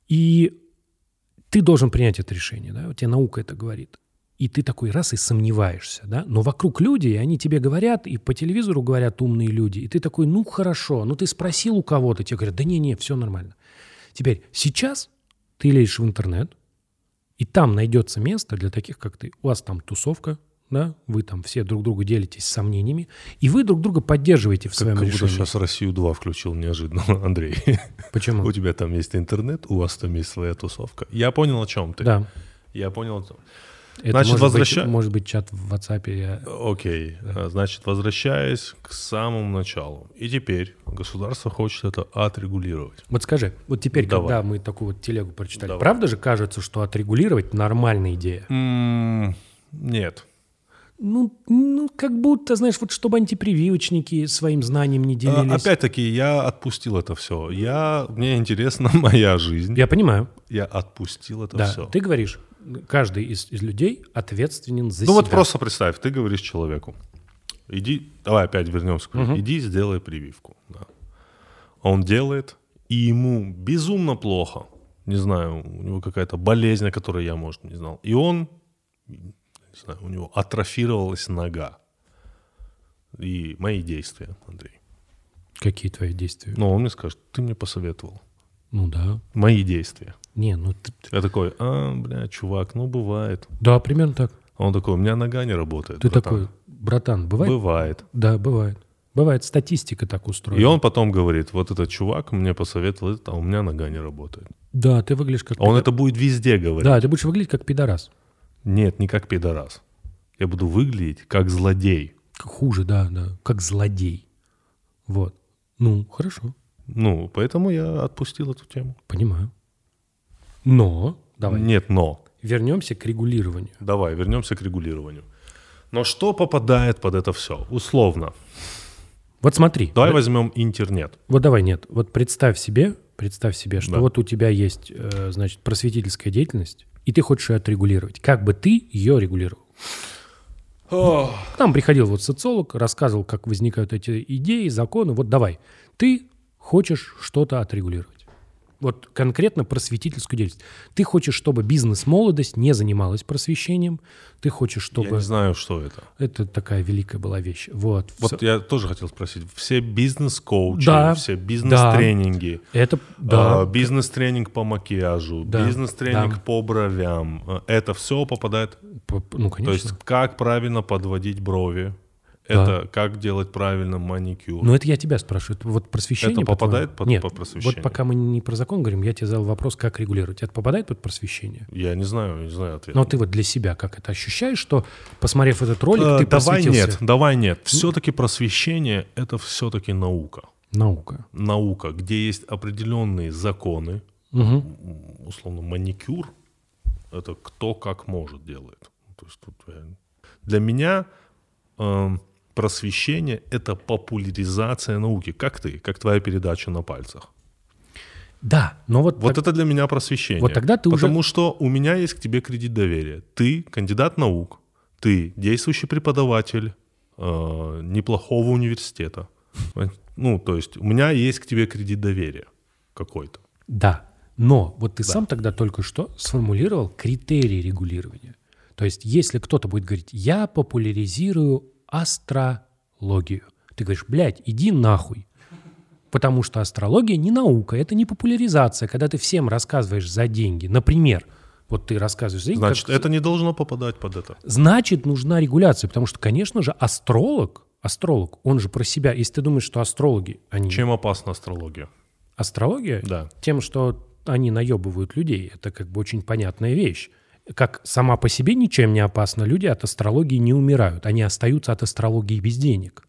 S1: И ты должен принять это решение, да, у тебя наука это говорит. И ты такой раз и сомневаешься, да, но вокруг люди, и они тебе говорят, и по телевизору говорят умные люди, и ты такой, ну хорошо, ну ты спросил у кого-то, тебе говорят, да не-не, все нормально. Теперь, сейчас ты лезешь в интернет, и там найдется место для таких, как ты. У вас там тусовка, да, вы там все друг другу делитесь сомнениями, и вы друг друга поддерживаете в
S2: Как,
S1: своем
S2: как
S1: решении.
S2: сейчас Россию-2 включил неожиданно, Андрей.
S1: Почему?
S2: У тебя там есть интернет, у вас там есть своя тусовка. Я понял, о чем ты.
S1: Да.
S2: Я понял. о том.
S1: Это
S2: Значит,
S1: может,
S2: возвраща-
S1: быть, может быть чат в WhatsApp. Я...
S2: Окей. А, Значит, возвращаясь к самому началу. И теперь государство хочет это отрегулировать.
S1: Вот скажи, вот теперь,
S2: Давай.
S1: когда мы такую вот телегу прочитали,
S2: Давай.
S1: правда же кажется, что отрегулировать нормальная идея?
S2: Нет.
S1: Ну, ну, как будто, знаешь, вот чтобы антипрививочники своим знанием не
S2: А,
S1: делились.
S2: Опять-таки, я отпустил это все. Я, мне интересна моя жизнь.
S1: Я понимаю,
S2: Я отпустил это
S1: да.
S2: все.
S1: Ты говоришь, каждый из, из людей ответственен за
S2: Ну вот
S1: себя.
S2: просто представь, ты говоришь человеку, иди, давай опять вернемся к
S1: Мгм.
S2: иди сделай прививку. Да. Он делает, и ему безумно плохо. Не знаю, у него какая-то болезнь, о которой я, может, не знал. И он, не знаю, у него атрофировалась нога. И мои действия, Андрей.
S1: Какие твои действия?
S2: Ну, он мне скажет, ты мне посоветовал.
S1: Ну да.
S2: Мои действия.
S1: Не, ну ты-
S2: Я такой, а, бля, чувак, ну бывает.
S1: да, примерно так.
S2: А Он такой, у меня нога не работает.
S1: Ты
S2: братан».
S1: такой, братан, бывает?
S2: Бывает.
S1: Да, бывает. Бывает, статистика так устроена.
S2: И он потом говорит, вот этот чувак мне посоветовал это, а у меня нога не работает.
S1: Да, ты выглядишь как...
S2: А он это будет везде говорить.
S1: Да, ты будешь выглядеть как пидорас.
S2: Нет, не как пидорас. Я буду выглядеть как злодей.
S1: Хуже, да, да. Как злодей. Вот. Ну, хорошо.
S2: Ну, поэтому я отпустил эту тему.
S1: Понимаю. Но, давай,
S2: Нет, но.
S1: вернемся к регулированию.
S2: Давай, вернемся к регулированию. Но что попадает под это все? Условно.
S1: Вот смотри.
S2: Давай
S1: вот,
S2: возьмем интернет.
S1: вот давай, нет. Вот представь себе, представь себе, что
S2: Да.
S1: вот у тебя есть, э, значит, просветительская деятельность, и ты хочешь ее отрегулировать. Как бы ты ее регулировал? К нам приходил вот социолог, рассказывал, как возникают эти идеи, законы. Вот давай, ты хочешь что-то отрегулировать. Вот конкретно просветительскую деятельность. Ты хочешь, чтобы бизнес-молодость не занималась просвещением. Ты хочешь,
S2: Я
S1: чтобы...
S2: не знаю, что это.
S1: Это такая великая была вещь. Вот.
S2: Вот я тоже хотел спросить. Все бизнес-коучи,
S1: Да,
S2: все бизнес-тренинги,
S1: Это, да.
S2: А, бизнес-тренинг по макияжу,
S1: Да,
S2: бизнес-тренинг
S1: да.
S2: по бровям. А, Это все попадает.
S1: П- п- ну,
S2: То
S1: конечно.
S2: есть, как правильно подводить брови,
S1: Да.
S2: Это как делать правильно маникюр.
S1: Ну, это я тебя спрашиваю. Это Вот просвещение...
S2: Это попадает под-
S1: Нет,
S2: под просвещение?
S1: вот пока мы не про закон говорим, я тебе задал вопрос, как регулировать. Это попадает под просвещение?
S2: Я не знаю, не знаю ответа.
S1: Но ты вот для себя как это ощущаешь, что, посмотрев этот ролик,
S2: Э,
S1: ты
S2: давай нет, давай нет. Все-таки просвещение — это все-таки наука.
S1: Наука.
S2: Наука, где есть определенные законы, м, условно, маникюр, это кто как может делает. То есть тут я- Для меня эм, просвещение — это популяризация науки. Как ты, как твоя передача на пальцах.
S1: Да, но вот,
S2: Вот
S1: так-
S2: это для меня просвещение.
S1: Вот тогда ты уже-
S2: Потому что у меня есть к тебе кредит доверия. Ты кандидат наук, ты действующий преподаватель э, неплохого университета. Ну, то есть у меня есть к тебе кредит доверия какой-то.
S1: Да, но вот ты сам тогда только что сформулировал критерии регулирования. То есть, если кто-то будет говорить, я популяризирую астрологию, ты говоришь, блядь, иди нахуй. Потому что астрология не наука, это не популяризация, когда ты всем рассказываешь за деньги. Например, вот ты рассказываешь за деньги.
S2: Значит,
S1: как-
S2: это не должно попадать под это.
S1: Значит, нужна регуляция, потому что, конечно же, астролог, астролог, он же про себя. Если ты думаешь, что астрологи, они...
S2: Чем опасна астрология?
S1: Астрология?
S2: Да.
S1: Тем, что они наебывают людей. Это как бы очень понятная вещь. Как сама по себе ничем не опасна, люди от астрологии не умирают. Они остаются от астрологии без денег.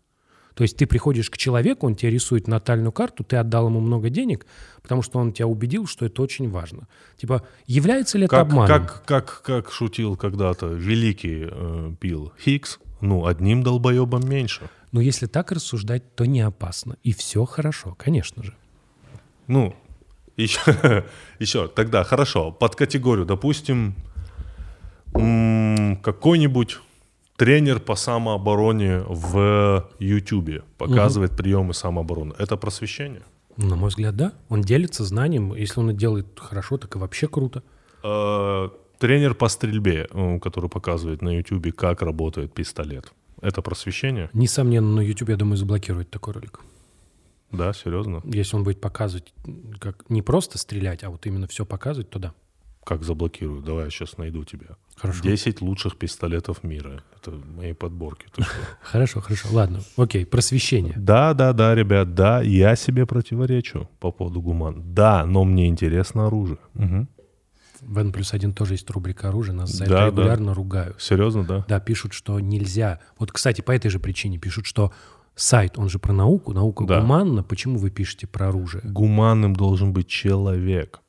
S1: То есть ты приходишь к человеку, он тебе рисует натальную карту, ты отдал ему много денег, потому что он тебя убедил, что это очень важно. Типа, является ли это
S2: Как,
S1: обманом?
S2: как, как, как шутил когда-то великий э, Билл Хиггс, ну, одним долбоебом меньше.
S1: Но если так рассуждать, то не опасно. И все хорошо, конечно же.
S2: Ну, еще, еще тогда, хорошо, под категорию, допустим, какой-нибудь тренер по самообороне в Ютубе показывает приемы самообороны. Это просвещение?
S1: На мой взгляд, да. Он делится знанием. Если он это делает хорошо, так и вообще круто.
S2: Э, тренер по стрельбе, э, который показывает на Ютубе, как работает пистолет. Это просвещение?
S1: Несомненно, на YouTube, я думаю, заблокирует такой ролик.
S2: Да, серьезно?
S1: Если он будет показывать, как не просто стрелять, а вот именно все показывать, то да.
S2: Как заблокирую? Давай я сейчас найду тебя.
S1: Хорошо.
S2: 10 лучших пистолетов мира. Это мои подборки.
S1: Хорошо, хорошо. Ладно, окей, просвещение.
S2: Да, да, да, ребят, да, я себе противоречу по поводу гуман. Да, но мне интересно оружие. Мгм.
S1: В N плюс один тоже есть рубрика оружия, нас за
S2: Да,
S1: это регулярно ругают.
S2: Серьезно, да?
S1: Да, пишут, что нельзя. Вот, кстати, по этой же причине пишут, что сайт, он же про науку, наука
S2: Да.
S1: гуманна, почему вы пишете про оружие?
S2: Гуманным должен быть человек,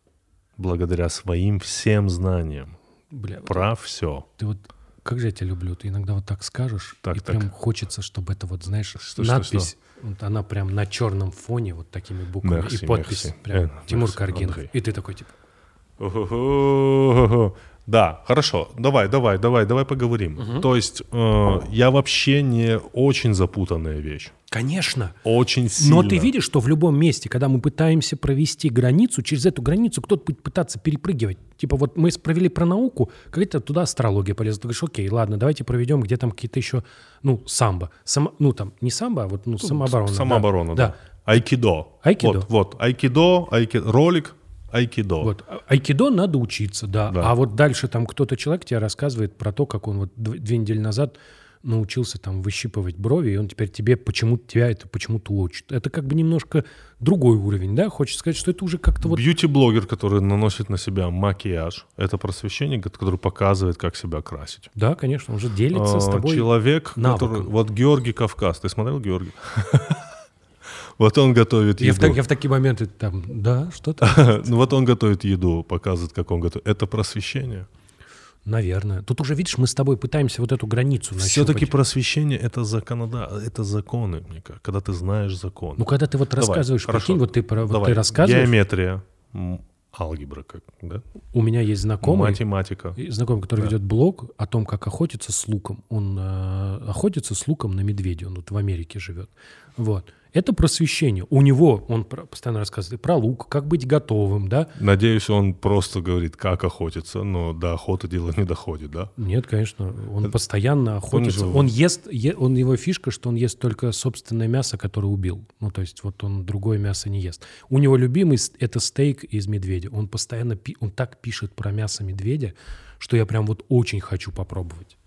S2: благодаря своим всем знаниям.
S1: Бля, вот
S2: Про все.
S1: ты вот, как же я тебя люблю, ты иногда вот так скажешь,
S2: Так,
S1: и
S2: так.
S1: прям хочется, чтобы это вот, знаешь,
S2: Что, что,
S1: надпись, вот она прям на черном фоне вот такими буквами,
S2: Мерси,
S1: и подпись
S2: мерси.
S1: прям
S2: Э,
S1: Тимур
S2: мерси,
S1: Каргинов.
S2: Андрей.
S1: И ты такой, типа.
S2: Да, хорошо. Давай, давай, давай, давай поговорим. То есть э, я вообще не очень запутанная вещь.
S1: конечно,
S2: Очень сильно.
S1: Но ты видишь, что в любом месте, когда мы пытаемся провести границу, через эту границу кто-то будет пытаться перепрыгивать. Типа вот мы провели про науку, какая-то туда астрология полезла. Ты говоришь, окей, ладно, давайте проведем, где там какие-то еще, ну, самбо. Само- ну, там, не самбо, а вот, ну, самооборона. да.
S2: Самооборона, да. Айкидо.
S1: Айкидо.
S2: Вот, вот. Айкидо, айки- ролик айкидо.
S1: Вот. Айкидо надо учиться, да.
S2: Да.
S1: А вот дальше там кто-то человек тебе рассказывает про то, как он вот дв- две недели назад научился там выщипывать брови, и он теперь тебе почему-то тебя это почему-то учит. Это как бы немножко другой уровень, да? Хочется сказать, что это уже как-то вот
S2: Бьюти-блогер, который наносит на себя макияж, это просвещение, который показывает, как себя красить.
S1: Да, конечно, он же делится с
S2: А,
S1: тобой.
S2: Человек,
S1: навыком.
S2: который... Вот Георгий Кавказ. Ты смотрел Георгий? Вот он готовит
S1: Я в,
S2: еду.
S1: так- я в такие моменты там, да, что-то,
S2: Ну вот он готовит еду, показывает, как он готовит. Это просвещение.
S1: наверное. Тут уже, видишь, мы с тобой пытаемся вот эту границу
S2: Все-таки
S1: нащупать.
S2: просвещение это законода, это законы, мне кажется, когда ты знаешь закон.
S1: Ну, когда ты вот
S2: Давай,
S1: рассказываешь,
S2: хорошо.
S1: прикинь, вот ты, вот
S2: Давай.
S1: ты рассказываешь,
S2: Геометрия, алгебра, как, да?
S1: у меня есть знакомый,
S2: Математика.
S1: знакомый, который ведет блог о том, как охотиться с луком. Он э, охотится с луком на медведя, он вот в Америке живет. Вот. Это просвещение. У него, он постоянно рассказывает про лук, как быть готовым, да?
S2: Надеюсь, он просто говорит, как охотиться, но до охоты дело не доходит, да?
S1: Нет, конечно, он постоянно охотится.
S2: же-
S1: Он ест, е- он его фишка, что он ест только собственное мясо, которое убил. Ну, то есть вот он другое мясо не ест. У него любимый это стейк из медведя. Он постоянно, пи- он так пишет про мясо медведя, что я прям вот очень хочу попробовать.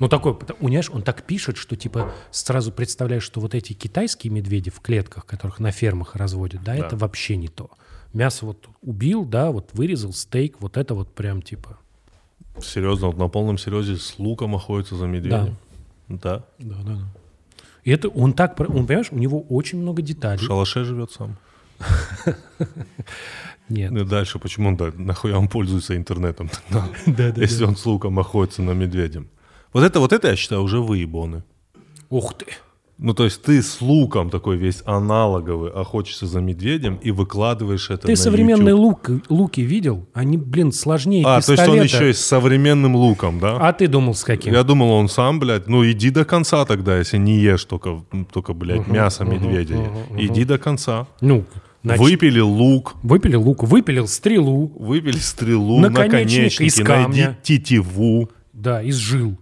S1: Ну, такой, понимаешь, он так пишет, что, типа, сразу представляешь, что вот эти китайские медведи в клетках, которых на фермах разводят, да, это вообще не то. Мясо вот убил, да, вот вырезал стейк, вот это вот прям, типа,
S2: Серьезно, вот на полном серьезе с луком охотится за медведем? Да.
S1: да, да, да. И это он так, он, понимаешь, у него очень много
S2: В
S1: деталей.
S2: шалаше живет сам.
S1: Нет.
S2: Ну и дальше, почему он, да, нахуя он пользуется интернетом
S1: Да, да,
S2: если он с луком охотится на медведем? Вот это, вот это, я считаю, уже выебоны.
S1: Ух ты.
S2: Ну, то есть ты с луком такой весь аналоговый охотишься за медведем и выкладываешь это
S1: Ты
S2: на
S1: современные лук, луки видел? Они, блин, сложнее
S2: А, то есть
S1: пистолета.
S2: он еще и с современным луком, да?
S1: А ты думал, с каким?
S2: Я думал, он сам, блядь, ну иди до конца тогда, если не ешь только, только блядь, мясо медведя. Иди до конца.
S1: Ну, нач-
S2: Выпили лук,
S1: выпилил лук, выпилил стрелу,
S2: выпили стрелу,
S1: Наконечник из
S2: наконечники,
S1: камня.
S2: найди тетиву.
S1: да, из жил.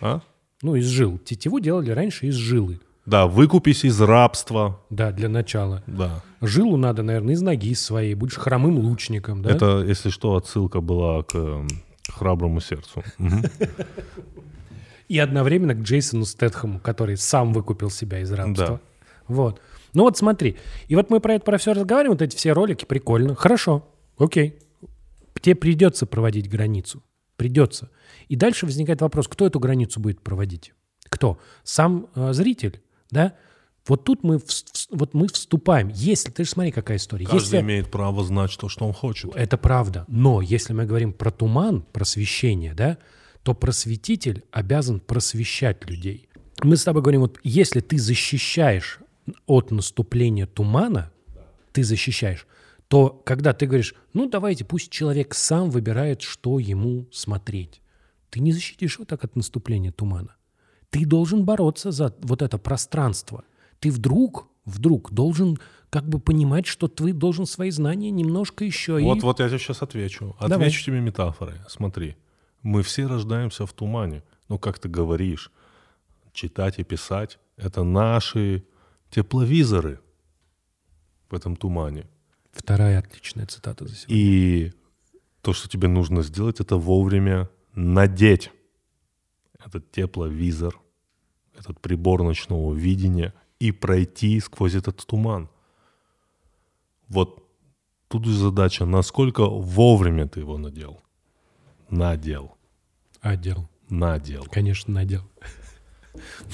S2: А?
S1: Ну, из жил. Тетиву делали раньше из жилы.
S2: Да, выкупись из рабства.
S1: Да, для начала.
S2: Да.
S1: Жилу надо, наверное, из ноги своей. Будешь хромым лучником, да?
S2: Это, если что, отсылка была к эм, храброму сердцу.
S1: И одновременно к Джейсону Стэтхэму, который сам выкупил себя из рабства. Вот. Ну вот смотри. И вот мы про это про все разговариваем, вот эти все ролики, прикольно. Хорошо, окей. Тебе придется проводить границу. Придется. И дальше возникает вопрос, кто эту границу будет проводить? Кто? Сам э, зритель, да? Вот тут мы, вс- вот мы вступаем. Если, ты же смотри, какая история.
S2: Каждый
S1: Если,
S2: имеет право знать то, что он хочет.
S1: это правда. Но если мы говорим про туман, просвещение, да, то просветитель обязан просвещать людей. Мы с тобой говорим, вот если ты защищаешь от наступления тумана, ты защищаешь, то когда ты говоришь, ну давайте, пусть человек сам выбирает, что ему смотреть, ты не защитишь его так от наступления тумана. Ты должен бороться за вот это пространство. Ты вдруг, вдруг должен как бы понимать, что ты должен свои знания немножко еще
S2: Вот,
S1: и...
S2: вот я тебе сейчас отвечу.
S1: Давай.
S2: Отвечу тебе метафорой. Смотри, мы все рождаемся в тумане. Ну, как ты говоришь, читать и писать — это наши тепловизоры в этом тумане.
S1: Вторая отличная цитата за сегодня.
S2: И то, что тебе нужно сделать, это вовремя надеть этот тепловизор, этот прибор ночного видения и пройти сквозь этот туман. Вот тут же задача, насколько вовремя ты его надел. Надел.
S1: Отдел.
S2: Надел.
S1: Конечно, надел.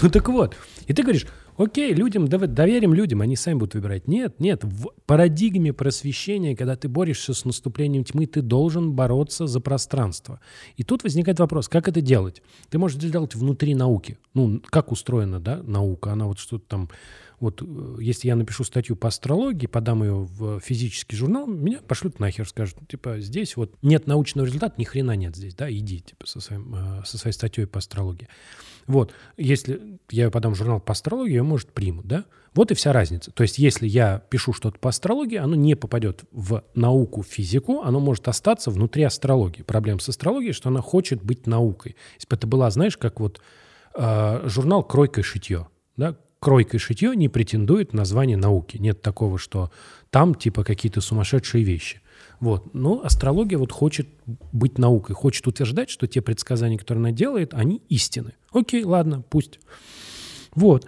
S1: Ну так вот. И ты говоришь, окей, людям, давай доверим людям, они сами будут выбирать. Нет, нет, в парадигме просвещения, когда ты борешься с наступлением тьмы, ты должен бороться за пространство. И тут возникает вопрос, как это делать? Ты можешь делать внутри науки. Ну, как устроена, да, наука? Она вот что-то там... Вот э, если я напишу статью по астрологии, подам ее в физический журнал, меня пошлют нахер, скажут, типа, здесь вот нет научного результата, ни хрена нет здесь, да, иди, типа, со, своим, э, со своей статьей по астрологии. Вот, если я подам в журнал по астрологии, ее, может, примут, да? Вот и вся разница. То есть, если я пишу что-то по астрологии, оно не попадет в науку, физику, оно может остаться внутри астрологии. Проблема с астрологией, что она хочет быть наукой. Если бы это была, знаешь, как вот э, журнал «Кройка и шитье», да? «Кройка и шитье» не претендует на звание науки. Нет такого, что там типа какие-то сумасшедшие вещи. Вот. Но астрология вот хочет быть наукой, хочет утверждать, что те предсказания, которые она делает, они истины. Окей, ладно, пусть. Вот.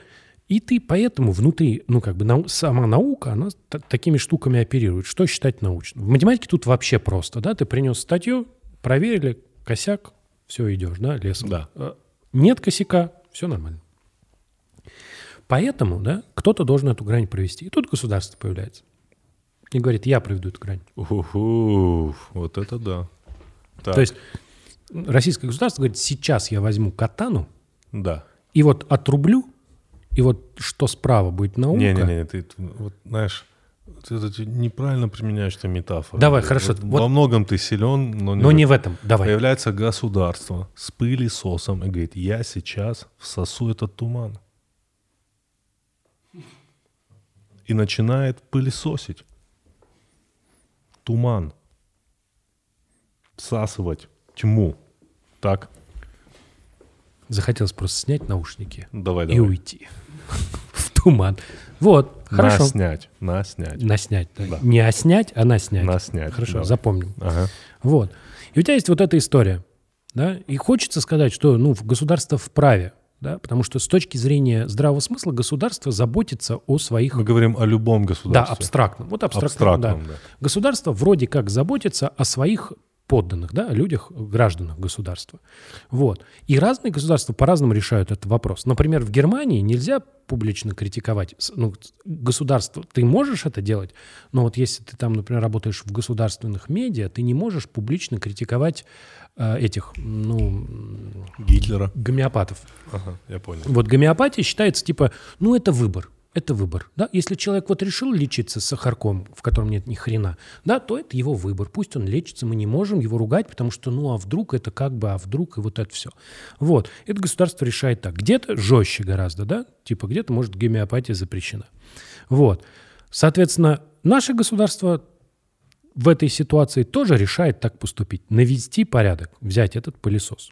S1: И ты поэтому внутри, ну, как бы нау- сама наука, она та- такими штуками оперирует. Что считать научным? В математике тут вообще просто, да? Ты принес статью, проверили, косяк, все, идешь, да, лесом.
S2: Да.
S1: Э, Нет косяка, все нормально. Поэтому, да, кто-то должен эту грань провести. И тут государство появляется. И говорит, я проведу эту грань.
S2: Уху, вот это да. Так,
S1: То есть российское государство говорит, сейчас я возьму катану
S2: да.
S1: и вот отрублю, и вот что справа будет наука.
S2: Не-не-не, ты вот знаешь, ты, ты неправильно применяешь ты метафоры.
S1: Давай,
S2: Вот
S1: хорошо, вот-
S2: Во многом ты силен, но не,
S1: Но
S2: в
S1: не в этом. Давай.
S2: Появляется государство с пылесосом и говорит, я сейчас всосу этот туман. И начинает пылесосить. Туман. Всасывать тьму. Так,
S1: Захотелось просто снять наушники
S2: давай,
S1: и
S2: давай.
S1: уйти в туман. Вот, хорошо.
S2: Наснять, наснять.
S1: Наснять. да.
S2: Да.
S1: Не оснять, а наснять.
S2: Наснять,
S1: Хорошо,
S2: давай.
S1: запомним.
S2: Ага.
S1: Вот. И у тебя есть вот эта история. Да? И хочется сказать, что ну, государство вправе да, потому что с точки зрения здравого смысла государство заботится о своих...
S2: Мы говорим о любом государстве.
S1: Да, абстрактном. Вот абстрактном, абстрактном да. да. Государство вроде как заботится о своих подданных, да, о людях, гражданах государства. Вот. И разные государства по-разному решают этот вопрос. Например, в Германии нельзя публично критиковать ну, государство. Ты можешь это делать, но вот если ты там, например, работаешь в государственных медиа, ты не можешь публично критиковать э, этих, ну...
S2: Гитлера.
S1: Гомеопатов.
S2: Ага, я понял.
S1: Вот гомеопатия считается типа, ну это выбор это выбор. Да? Если человек вот решил лечиться с сахарком, в котором нет ни хрена, да, то это его выбор. Пусть он лечится, мы не можем его ругать, потому что, ну, а вдруг это как бы, а вдруг и вот это все. Вот. Это государство решает так. Где-то жестче гораздо, да, типа где-то, может, гомеопатия запрещена. Вот. Соответственно, наше государство в этой ситуации тоже решает так поступить. Навести порядок, взять этот пылесос.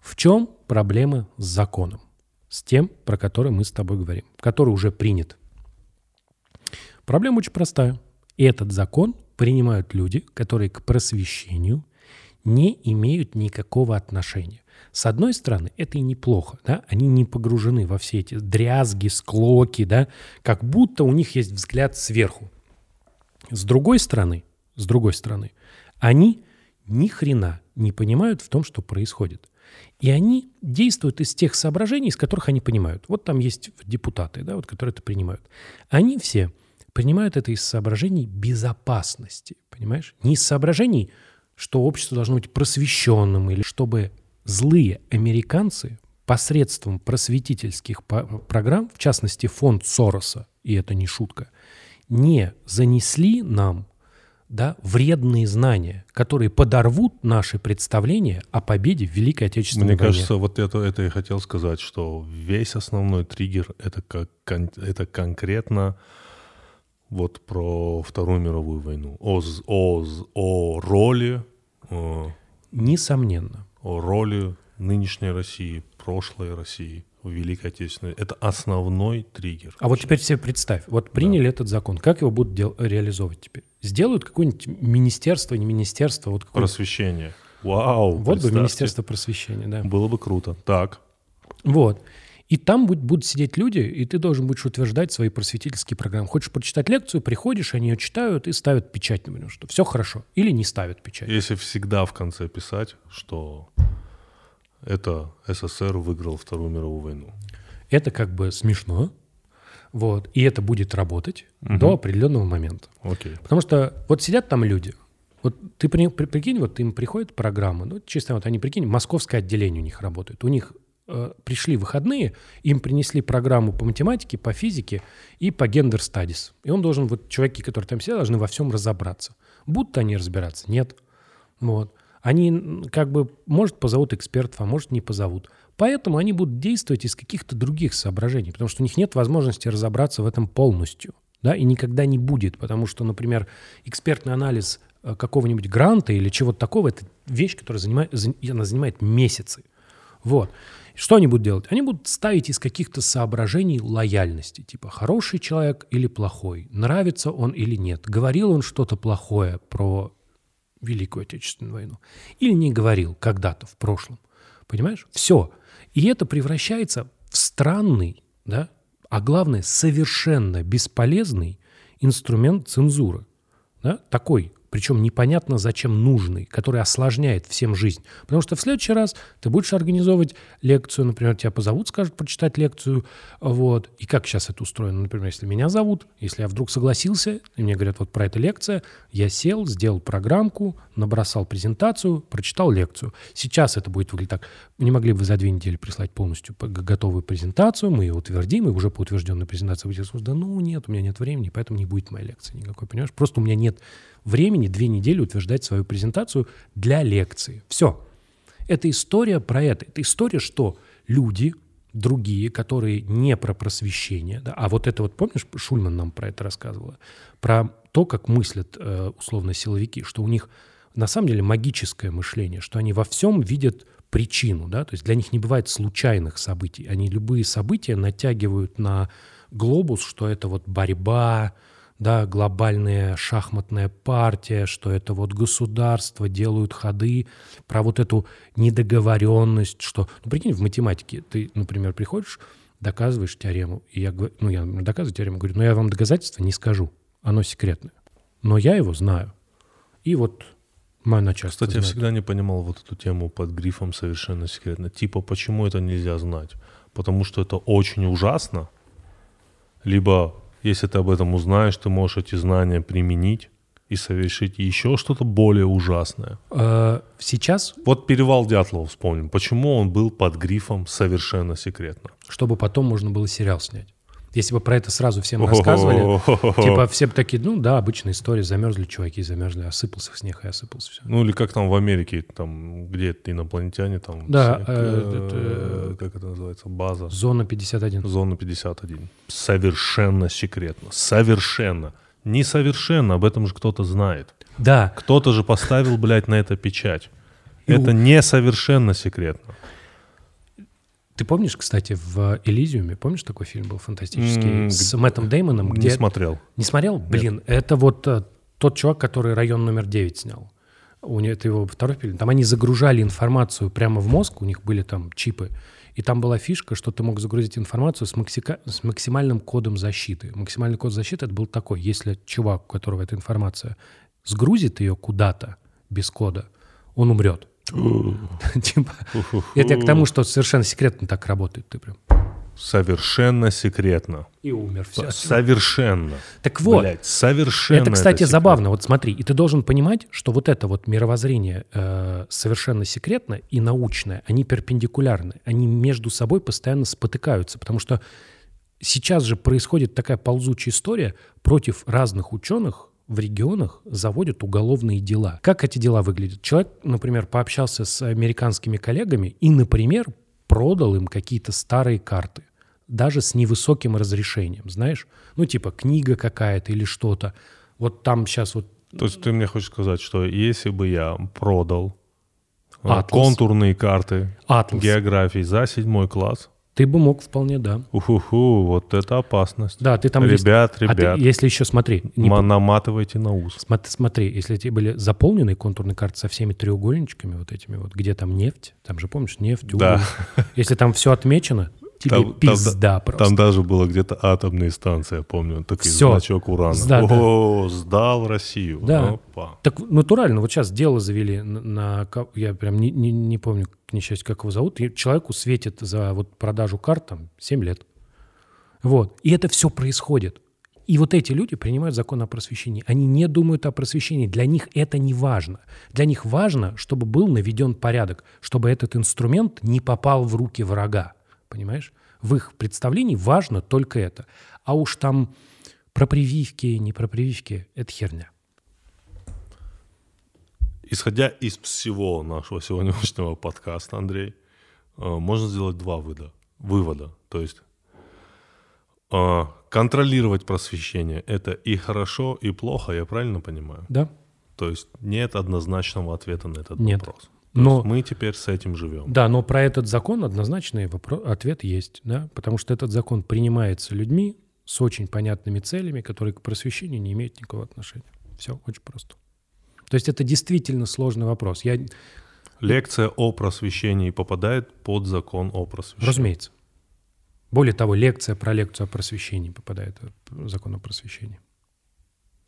S1: В чем проблема с законом? С тем, про который мы с тобой говорим, который уже принят. Проблема очень простая. Этот закон принимают люди, которые к просвещению не имеют никакого отношения. С одной стороны, это и неплохо, да, они не погружены во все эти дрязги, склоки, да, как будто у них есть взгляд сверху. С другой стороны, с другой стороны, они ни хрена не понимают в том, что происходит. И они действуют из тех соображений, из которых они понимают. Вот там есть депутаты, да, вот, которые это принимают. Они все принимают это из соображений безопасности, понимаешь? Не из соображений, что общество должно быть просвещенным или чтобы злые американцы посредством просветительских программ, в частности фонд Сороса, и это не шутка, не занесли нам да, вредные знания, которые подорвут наши представления о победе в Великой Отечественной
S2: Мне
S1: войне.
S2: кажется, вот это, это я хотел сказать, что весь основной триггер это, как, это конкретно вот про Вторую мировую войну, о, о, о роли... О,
S1: Несомненно.
S2: О роли нынешней России, прошлой России в Великой Отечественной. Это основной триггер.
S1: А вот теперь себе представь, вот приняли да. этот закон, как его будут дел- реализовывать теперь? Сделают какое-нибудь министерство, не министерство, вот какое
S2: Просвещение. Вау.
S1: Вот бы Министерство просвещения, да.
S2: Было бы круто. Так.
S1: Вот. И там будут, будут сидеть люди, и ты должен будешь утверждать свои просветительские программы. Хочешь прочитать лекцию, приходишь, они ее читают и ставят печать, например, что все хорошо. Или не ставят печать.
S2: Если всегда в конце писать, что это СССР выиграл Вторую мировую войну.
S1: Это как бы смешно, вот, и это будет работать угу. до определенного момента.
S2: Окей.
S1: Потому что вот сидят там люди, вот ты при, при, прикинь, вот им приходит программа, ну, чисто вот они, прикинь, московское отделение у них работает. У них э, пришли выходные, им принесли программу по математике, по физике и по гендер стадис. И он должен, вот чуваки, которые там сидят, должны во всем разобраться. Будут они разбираться? Нет. Вот. Они как бы, может, позовут экспертов, а может, не позовут. Поэтому они будут действовать из каких-то других соображений, потому что у них нет возможности разобраться в этом полностью. Да, и никогда не будет, потому что, например, экспертный анализ э, какого-нибудь гранта или чего-то такого, это вещь, которая занимает, она занимает месяцы. Вот. Что они будут делать? Они будут ставить из каких-то соображений лояльности, типа хороший человек или плохой, нравится он или нет, говорил он что-то плохое про Великую Отечественную войну. Или не говорил когда-то в прошлом. Понимаешь? Все. И это превращается в странный, да, а главное, совершенно бесполезный инструмент цензуры. Да? Такой причем непонятно зачем нужный, который осложняет всем жизнь. Потому что в следующий раз ты будешь организовывать лекцию, например, тебя позовут, скажут прочитать лекцию, вот. И как сейчас это устроено? Например, если меня зовут, если я вдруг согласился, и мне говорят, вот про эту лекция, я сел, сделал программку, набросал презентацию, прочитал лекцию. Сейчас это будет выглядеть так. Не могли бы за две недели прислать полностью готовую презентацию, мы ее утвердим, и уже по утвержденной презентации будет да ну нет, у меня нет времени, поэтому не будет моей лекции никакой, понимаешь? Просто у меня нет времени две недели утверждать свою презентацию для лекции. Все. Это история про это. Это история, что люди другие, которые не про просвещение, да, а вот это вот, помнишь, Шульман нам про это рассказывала, про то, как мыслят э, условно силовики, что у них на самом деле магическое мышление, что они во всем видят причину, да, то есть для них не бывает случайных событий, они любые события натягивают на глобус, что это вот борьба, да, глобальная шахматная партия, что это вот государство делают ходы, про вот эту недоговоренность, что, ну, прикинь, в математике ты, например, приходишь, доказываешь теорему, и я говорю, ну, я доказываю теорему, говорю, но я вам доказательства не скажу, оно секретное. Но я его знаю. И вот мое начальство
S2: Кстати, я
S1: знает.
S2: всегда не понимал вот эту тему под грифом «совершенно секретно». Типа, почему это нельзя знать? Потому что это очень ужасно? Либо, если ты об этом узнаешь, ты можешь эти знания применить и совершить еще что-то более ужасное.
S1: Э, Сейчас,
S2: Вот перевал Дятлова вспомним. Почему он был под грифом «совершенно секретно»?
S1: чтобы потом можно было сериал снять. Если бы про это сразу всем рассказывали, типа все бы такие, ну да, обычная история, замерзли чуваки, замерзли, осыпался снег и осыпался все.
S2: Ну или как там в Америке, там где это инопланетяне, там...
S1: Да,
S2: все,
S1: э,
S2: э, как это называется, база.
S1: Зона 51.
S2: Зона 51. Совершенно секретно. Совершенно. Несовершенно, об этом же кто-то знает.
S1: Да,
S2: Кто-то же поставил, блядь, на это печать. Это несовершенно секретно.
S1: Ты помнишь, кстати, в «Элизиуме», помнишь такой фильм был фантастический,
S2: М,
S1: с Мэттом Деймоном,
S2: Не
S1: где...
S2: смотрел.
S1: Не смотрел? Блин, это вот э, тот чувак, который район номер 9 снял. У него, это его второй фильм. Там они загружали информацию прямо в мозг, у них были там чипы. И там была фишка, что ты мог загрузить информацию с, максика- с максимальным кодом защиты. Максимальный код защиты это был такой, если чувак, у которого эта информация, сгрузит ее куда-то без кода, он умрет. Типа, это я к тому, что совершенно секретно так работает. Ты прям
S2: Совершенно секретно.
S1: и умер. Все.
S2: Совершенно.
S1: Так вот,
S2: Блядь, совершенно.
S1: Это, кстати,
S2: секретно.
S1: забавно. Вот смотри, и ты должен понимать, что вот это вот мировоззрение э, совершенно секретно и научное, они перпендикулярны, они между собой постоянно спотыкаются, потому что сейчас же происходит такая ползучая история против разных ученых в регионах заводят уголовные дела. Как эти дела выглядят? Человек, например, пообщался с американскими коллегами и, например, продал им какие-то старые карты даже с невысоким разрешением, знаешь? Ну, типа книга какая-то или что-то. Вот там сейчас вот
S2: То есть ты мне хочешь сказать, что если бы я продал а,
S1: Атлас.
S2: контурные карты
S1: Атлас.
S2: географии за седьмой класс,
S1: Ты бы мог вполне, да.
S2: уху вот это опасность.
S1: Да, ты там... есть-
S2: Ребят,
S1: А ты,
S2: ребят,
S1: если еще смотри, не
S2: наматывайте на ус.
S1: смо- смотри, если тебе были заполнены контурные карты со всеми треугольничками вот этими вот, где там нефть, там же помнишь нефть, уголь.
S2: Да.
S1: Если там все отмечено, тебе
S2: Там- там-
S1: пизда просто.
S2: Там даже было где-то атомные станции, я помню, такой
S1: Всё.
S2: значок урана.
S1: Да, да.
S2: О, сдал Россию.
S1: Да.
S2: Опа.
S1: Так натурально, вот сейчас дело завели на, на я прям не, не, не помню, к несчастью, как его зовут, и человеку светит за вот продажу карт там 7 лет. Вот. И это все происходит. И вот эти люди принимают закон о просвещении. Они не думают о просвещении. Для них это не важно. Для них важно, чтобы был наведен порядок, чтобы этот инструмент не попал в руки врага. Понимаешь? В их представлении важно только это. А уж там про прививки, не про прививки, это херня.
S2: Исходя из всего нашего сегодняшнего подкаста, Андрей, э, можно сделать два выда, вывода. То есть э, контролировать просвещение – это и хорошо, и плохо, я правильно понимаю?
S1: Да?
S2: То есть нет однозначного ответа на этот
S1: Нет.
S2: вопрос.
S1: Но-
S2: мы теперь с этим живем.
S1: Да, но про этот закон однозначный вопро- ответ есть, да, потому что этот закон принимается людьми с очень понятными целями, которые к просвещению не имеют никакого отношения. Все очень просто. То есть это действительно сложный вопрос. Я,
S2: Лекция о просвещении попадает под закон о просвещении.
S1: разумеется. Более того, лекция про лекцию о просвещении попадает в закон о просвещении.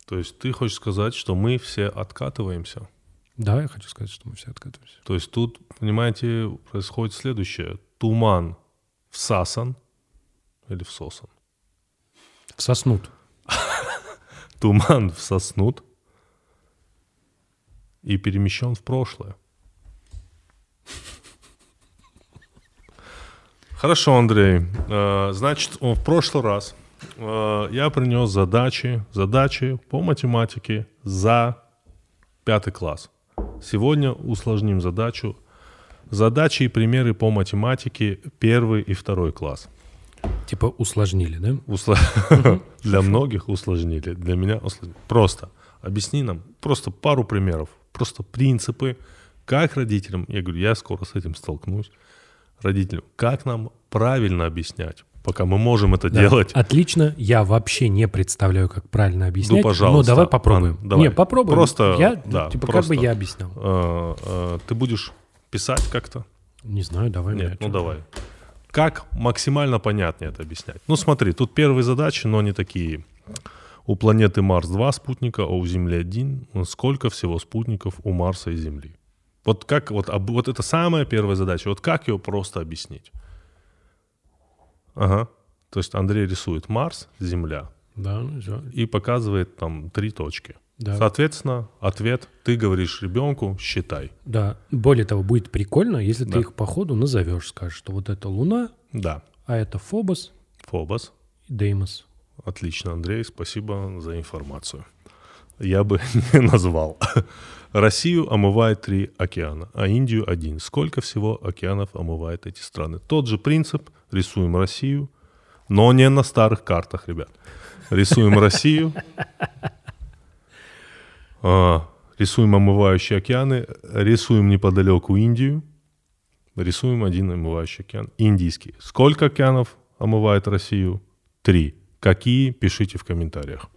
S2: То есть ты хочешь сказать, что мы все откатываемся?
S1: Да, я хочу сказать, что мы все откатываемся.
S2: То есть тут, понимаете, происходит следующее. Туман всасан или всосан.
S1: Всоснут.
S2: Туман всоснут и перемещен в прошлое. Хорошо, Андрей. Э, Значит, в прошлый раз э, я принес задачи, задачи по математике за пятый класс. Сегодня усложним задачу. Задачи и примеры по математике первый и второй класс.
S1: Типа усложнили, да?
S2: Усла- Для многих усложнили, для меня усложнили. Просто объясни нам, просто пару примеров, просто принципы, как родителям, я говорю, я скоро с этим столкнусь, родителям, как нам правильно объяснять пока мы можем это
S1: Да.
S2: делать.
S1: Отлично. Я вообще не представляю, как правильно объяснять.
S2: Ну, пожалуйста.
S1: Но давай попробуем.
S2: Ан, давай.
S1: Не, попробуем.
S2: Просто,
S1: Я,
S2: да,
S1: типа,
S2: просто.
S1: как бы я объяснял.
S2: Э, э, Ты будешь писать как-то?
S1: Не знаю, давай.
S2: Нет, ну давай. Как максимально понятнее это объяснять? Ну смотри, тут первые задачи, но они такие. У планеты Марс два спутника, а у Земли один. Сколько всего спутников у Марса и Земли? Вот как вот, об- вот это самая первая задача. Вот как ее просто объяснить? Ага. То есть Андрей рисует Марс, Земля
S1: Да, ну всё.
S2: и показывает там три точки.
S1: Да.
S2: Соответственно, ответ ты говоришь ребенку, считай.
S1: Да. Более того, будет прикольно, если
S2: Да.
S1: ты их по ходу назовешь. Скажешь, что вот это Луна,
S2: Да.
S1: а это Фобос
S2: Фобос.
S1: и Деймос.
S2: Отлично, Андрей, спасибо за информацию. Я бы не назвал. Россию омывает три океана, а Индию один. Сколько всего океанов омывает эти страны? Тот же принцип. Рисуем Россию, но не на старых картах, ребят. Рисуем Россию. А, Рисуем омывающие океаны. Рисуем неподалеку Индию. Рисуем один омывающий океан. Индийский. Сколько океанов омывает Россию? Три. Какие? Пишите в комментариях.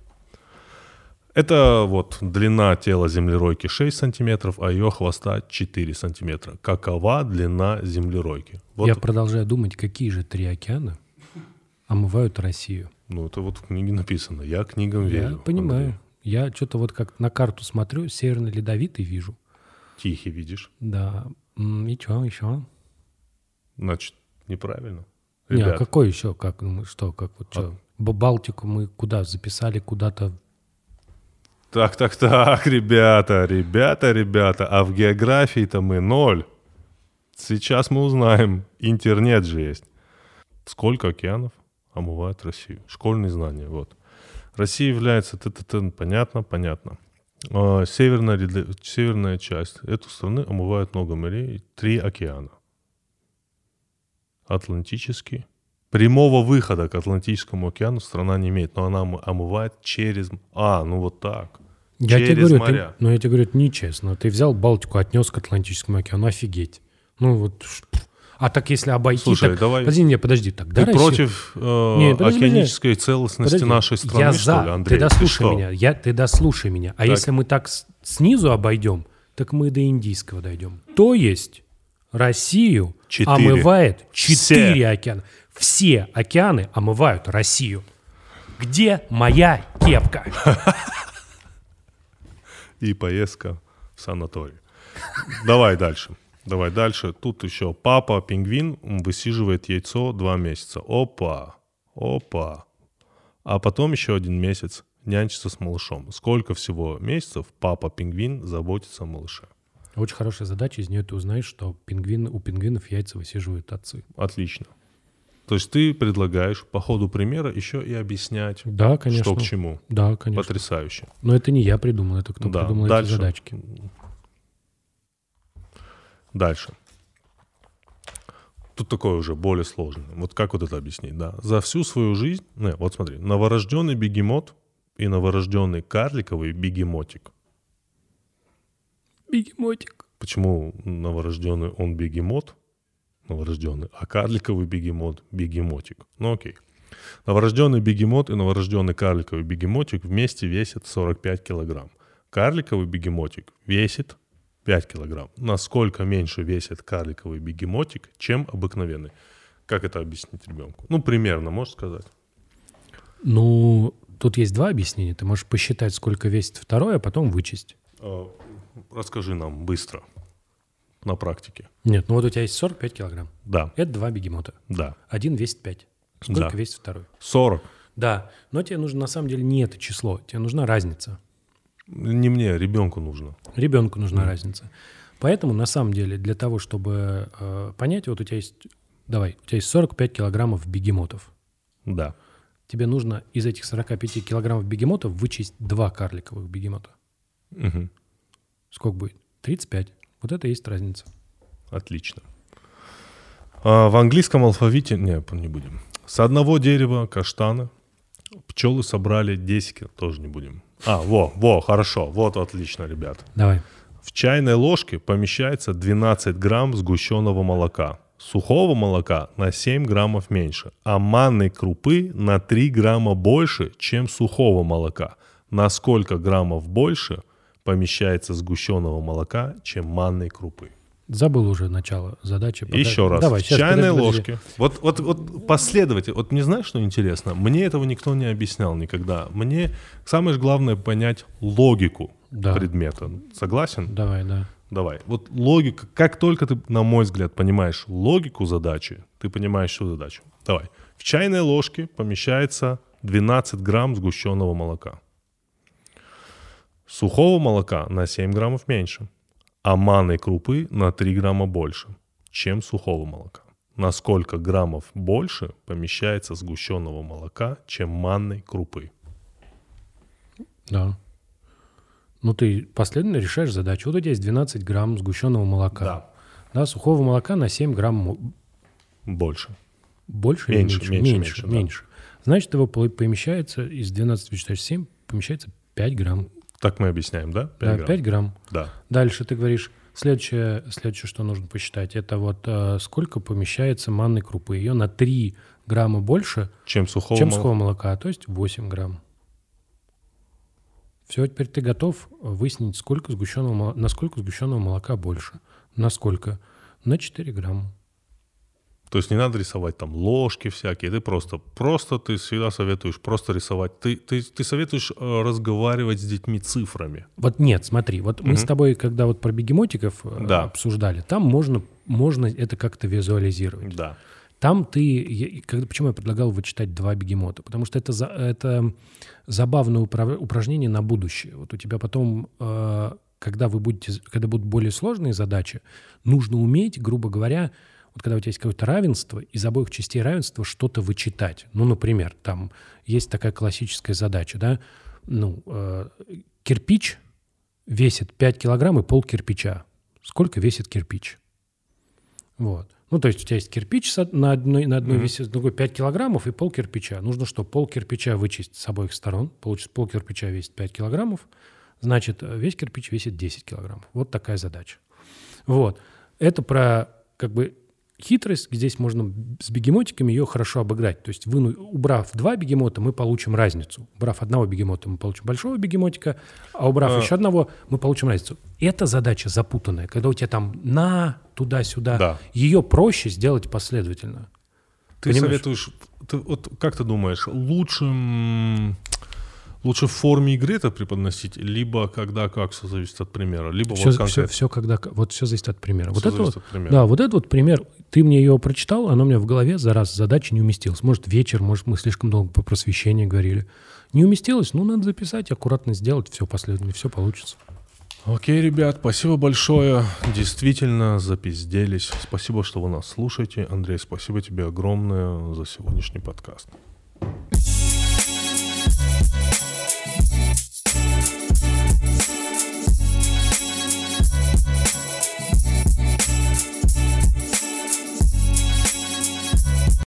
S2: Это вот длина тела землеройки 6 сантиметров, а ее хвоста 4 сантиметра. Какова длина землеройки? Вот,
S1: Я продолжаю думать, какие же три океана омывают Россию.
S2: ну, это вот в книге написано. Я книгам верю.
S1: Я понимаю.
S2: Андрей.
S1: Я что-то вот как на карту смотрю, северный ледовитый вижу.
S2: Тихий видишь.
S1: Да. И что еще?
S2: Значит, неправильно.
S1: Не, а
S2: Ребят,
S1: какой еще? Как, ну, что, как вот что? Балтику мы куда записали, куда-то
S2: Так, так, так, ребята, ребята, ребята, а в географии-то мы ноль. Сейчас мы узнаем, интернет же есть. Сколько океанов омывает Россию? Школьные знания, вот. Россия является, т -т -т, понятно, понятно. А, Северная, северная часть эту страны омывает много морей, три океана. Атлантический. Прямого выхода к Атлантическому океану страна не имеет, но она ом- омывает через... А, ну вот так.
S1: Я тебе
S2: Через
S1: говорю,
S2: моря.
S1: ты, ну я тебе говорю, это нечестно. Ты взял Балтику, отнес к Атлантическому океану, офигеть. Ну вот, а так если обойти,
S2: Слушай,
S1: так,
S2: давай-
S1: подожди, не, подожди, тогда
S2: Ты против э,
S1: Не, подожди,
S2: океанической целостности
S1: Подожди,
S2: нашей страны,
S1: я
S2: что
S1: за.
S2: ли, Андрей?
S1: Ты дослушай
S2: что?
S1: меня. Я, ты дослушай меня. А
S2: Так.
S1: если мы так снизу обойдем, так мы до Индийского дойдем. То есть Россию
S2: Четыре.
S1: омывает
S2: Все.
S1: четыре океана. Все океаны омывают Россию. Где моя кепка?
S2: И поездка в санаторий. Давай дальше. Давай дальше. Тут еще папа пингвин высиживает яйцо два месяца. Опа, опа. А потом еще один месяц нянчится с малышом. Сколько всего месяцев папа пингвин заботится о малыше?
S1: Очень хорошая задача. Из нее ты узнаешь, что пингвин, у пингвинов яйца высиживают отцы.
S2: Отлично. То есть ты предлагаешь по ходу примера еще и объяснять,
S1: Да, конечно.
S2: что к чему.
S1: Да, конечно.
S2: Потрясающе.
S1: Но это не я придумал, это кто
S2: Да,
S1: придумал
S2: дальше.
S1: эти задачки.
S2: Дальше. Тут такое уже более сложное. Вот как вот это объяснить, да? За всю свою жизнь, не, вот смотри, новорожденный бегемот и новорожденный карликовый бегемотик.
S1: Бегемотик.
S2: Почему новорожденный он бегемот, новорожденный, а карликовый бегемот бегемотик? Ну окей. Новорожденный бегемот и новорожденный карликовый бегемотик вместе весят 45 килограмм. Карликовый бегемотик весит 5 килограмм. Насколько меньше весит карликовый бегемотик, чем обыкновенный? Как это объяснить ребенку? Ну, примерно, можешь сказать?
S1: Ну, тут есть два объяснения. Ты можешь посчитать, сколько весит второй, а потом вычесть.
S2: Э, Расскажи нам быстро на практике.
S1: Нет, ну вот у тебя есть 45 килограмм.
S2: Да,
S1: Это два бегемота.
S2: да.
S1: Один весит 5. Сколько
S2: Да.
S1: весит второй?
S2: 40.
S1: Да, но тебе нужно на самом деле не это число, тебе нужна разница.
S2: Не мне, ребенку нужно.
S1: Ребенку нужна разница. Поэтому на самом деле для того, чтобы э, понять, вот у тебя есть, давай, у тебя есть 45 килограммов бегемотов.
S2: Да.
S1: Тебе нужно из этих 45 килограммов бегемотов вычесть два карликовых бегемота.
S2: Мгм.
S1: Сколько будет? 35. Вот это и есть разница.
S2: Отлично. А в английском алфавите... Не, не будем. С одного дерева каштана пчелы собрали 10 кил- Тоже не будем. А, во, во, хорошо. Вот отлично, ребят.
S1: Давай.
S2: В чайной ложке помещается 12 грамм сгущенного молока. сухого молока на 7 граммов меньше, а манной крупы на 3 грамма больше, чем сухого молока. На сколько граммов больше помещается сгущенного молока, чем манной крупы?
S1: Забыл уже начало задачи. Подожди.
S2: Еще раз.
S1: Давай,
S2: в
S1: сейчас,
S2: чайной
S1: подожди, подожди.
S2: ложке. Вот, вот, вот последовательно. Вот не знаешь, что интересно? Мне этого никто не объяснял никогда. Мне самое же главное понять логику
S1: Да.
S2: предмета. Согласен?
S1: Давай, да.
S2: Давай. Вот логика. Как только ты, на мой взгляд, понимаешь логику задачи, ты понимаешь всю задачу. Давай. В чайной ложке помещается 12 грамм сгущенного молока. Сухого молока на 7 граммов меньше, а манной крупы на 3 грамма больше, чем сухого молока. На сколько граммов больше помещается сгущенного молока, чем манной крупы?
S1: Да. Ну, ты последовательно решаешь задачу. Вот у тебя есть 12 грамм сгущенного молока.
S2: Да.
S1: Да, сухого молока на 7 грамм
S2: Больше.
S1: больше
S2: Меньше,
S1: или меньше?
S2: меньше,
S1: Меньше,
S2: меньше, да.
S1: меньше. Значит, его по- помещается из 12 вычитаешь 7, помещается 5 грамм.
S2: Так мы объясняем, да? Пять
S1: да,
S2: грамм.
S1: 5 грамм.
S2: Да.
S1: Дальше ты говоришь, следующее, следующее, что нужно посчитать, это вот э, сколько помещается манной крупы. Ее на 3 грамма больше,
S2: Чем сухого
S1: чем
S2: молока?
S1: сухого молока, то есть 8 грамм. Все, теперь ты готов выяснить, сколько сгущенного, насколько сгущенного молока больше. Насколько? На 4 грамма.
S2: То есть не надо рисовать там ложки всякие, ты просто, просто ты всегда советуешь просто рисовать. Ты, ты, ты советуешь э, разговаривать с детьми цифрами.
S1: Вот нет, смотри, вот мы с тобой, когда вот про бегемотиков э,
S2: Да.
S1: обсуждали, там можно, можно это как-то визуализировать.
S2: Да.
S1: Там ты, когда, почему я предлагал вычитать два бегемота? Потому что это, за- это забавное упражнение на будущее. Вот у тебя потом, э, когда вы будете, когда будут более сложные задачи, нужно уметь, грубо говоря, вот когда у тебя есть какое-то равенство, из обоих частей равенства что-то вычитать. Ну, например, там есть такая классическая задача, да, ну, э, кирпич весит 5 килограмм и пол кирпича. Сколько весит кирпич? Вот. Ну, то есть у тебя есть кирпич на одной, на одной весит, другой 5 килограммов и пол кирпича. Нужно что? Пол кирпича вычесть с обоих сторон. Получится, пол кирпича весит 5 килограммов. Значит, э, весь кирпич весит 10 килограммов. Вот такая задача. Вот. Это про как бы хитрость. Здесь можно с бегемотиками ее хорошо обыграть. То есть, выну- убрав два бегемота, мы получим разницу. Убрав одного бегемота, мы получим большого бегемотика, а убрав
S2: А.
S1: еще одного, мы получим разницу. Эта задача запутанная, когда у тебя там на, туда-сюда.
S2: Да.
S1: Ее проще сделать последовательно.
S2: Ты
S1: Понимаешь?
S2: советуешь, ты, вот как ты думаешь, лучше, лучше в форме игры это преподносить, либо когда как, все зависит от примера, либо
S1: Все,
S2: вот конкретно.
S1: когда, вот все зависит от примера. Вот
S2: Всё
S1: это вот,
S2: от примера.
S1: да, вот этот вот пример, ты мне ее прочитал, оно у меня в голове за раз задача не уместилась. Может, вечер, может, мы слишком долго по просвещению говорили. Не уместилось, ну, надо записать, аккуратно сделать, все последовательно, все получится.
S2: Окей, ребят, спасибо большое. Действительно запизделись. Спасибо, что вы нас слушаете. Андрей, спасибо тебе огромное за сегодняшний подкаст.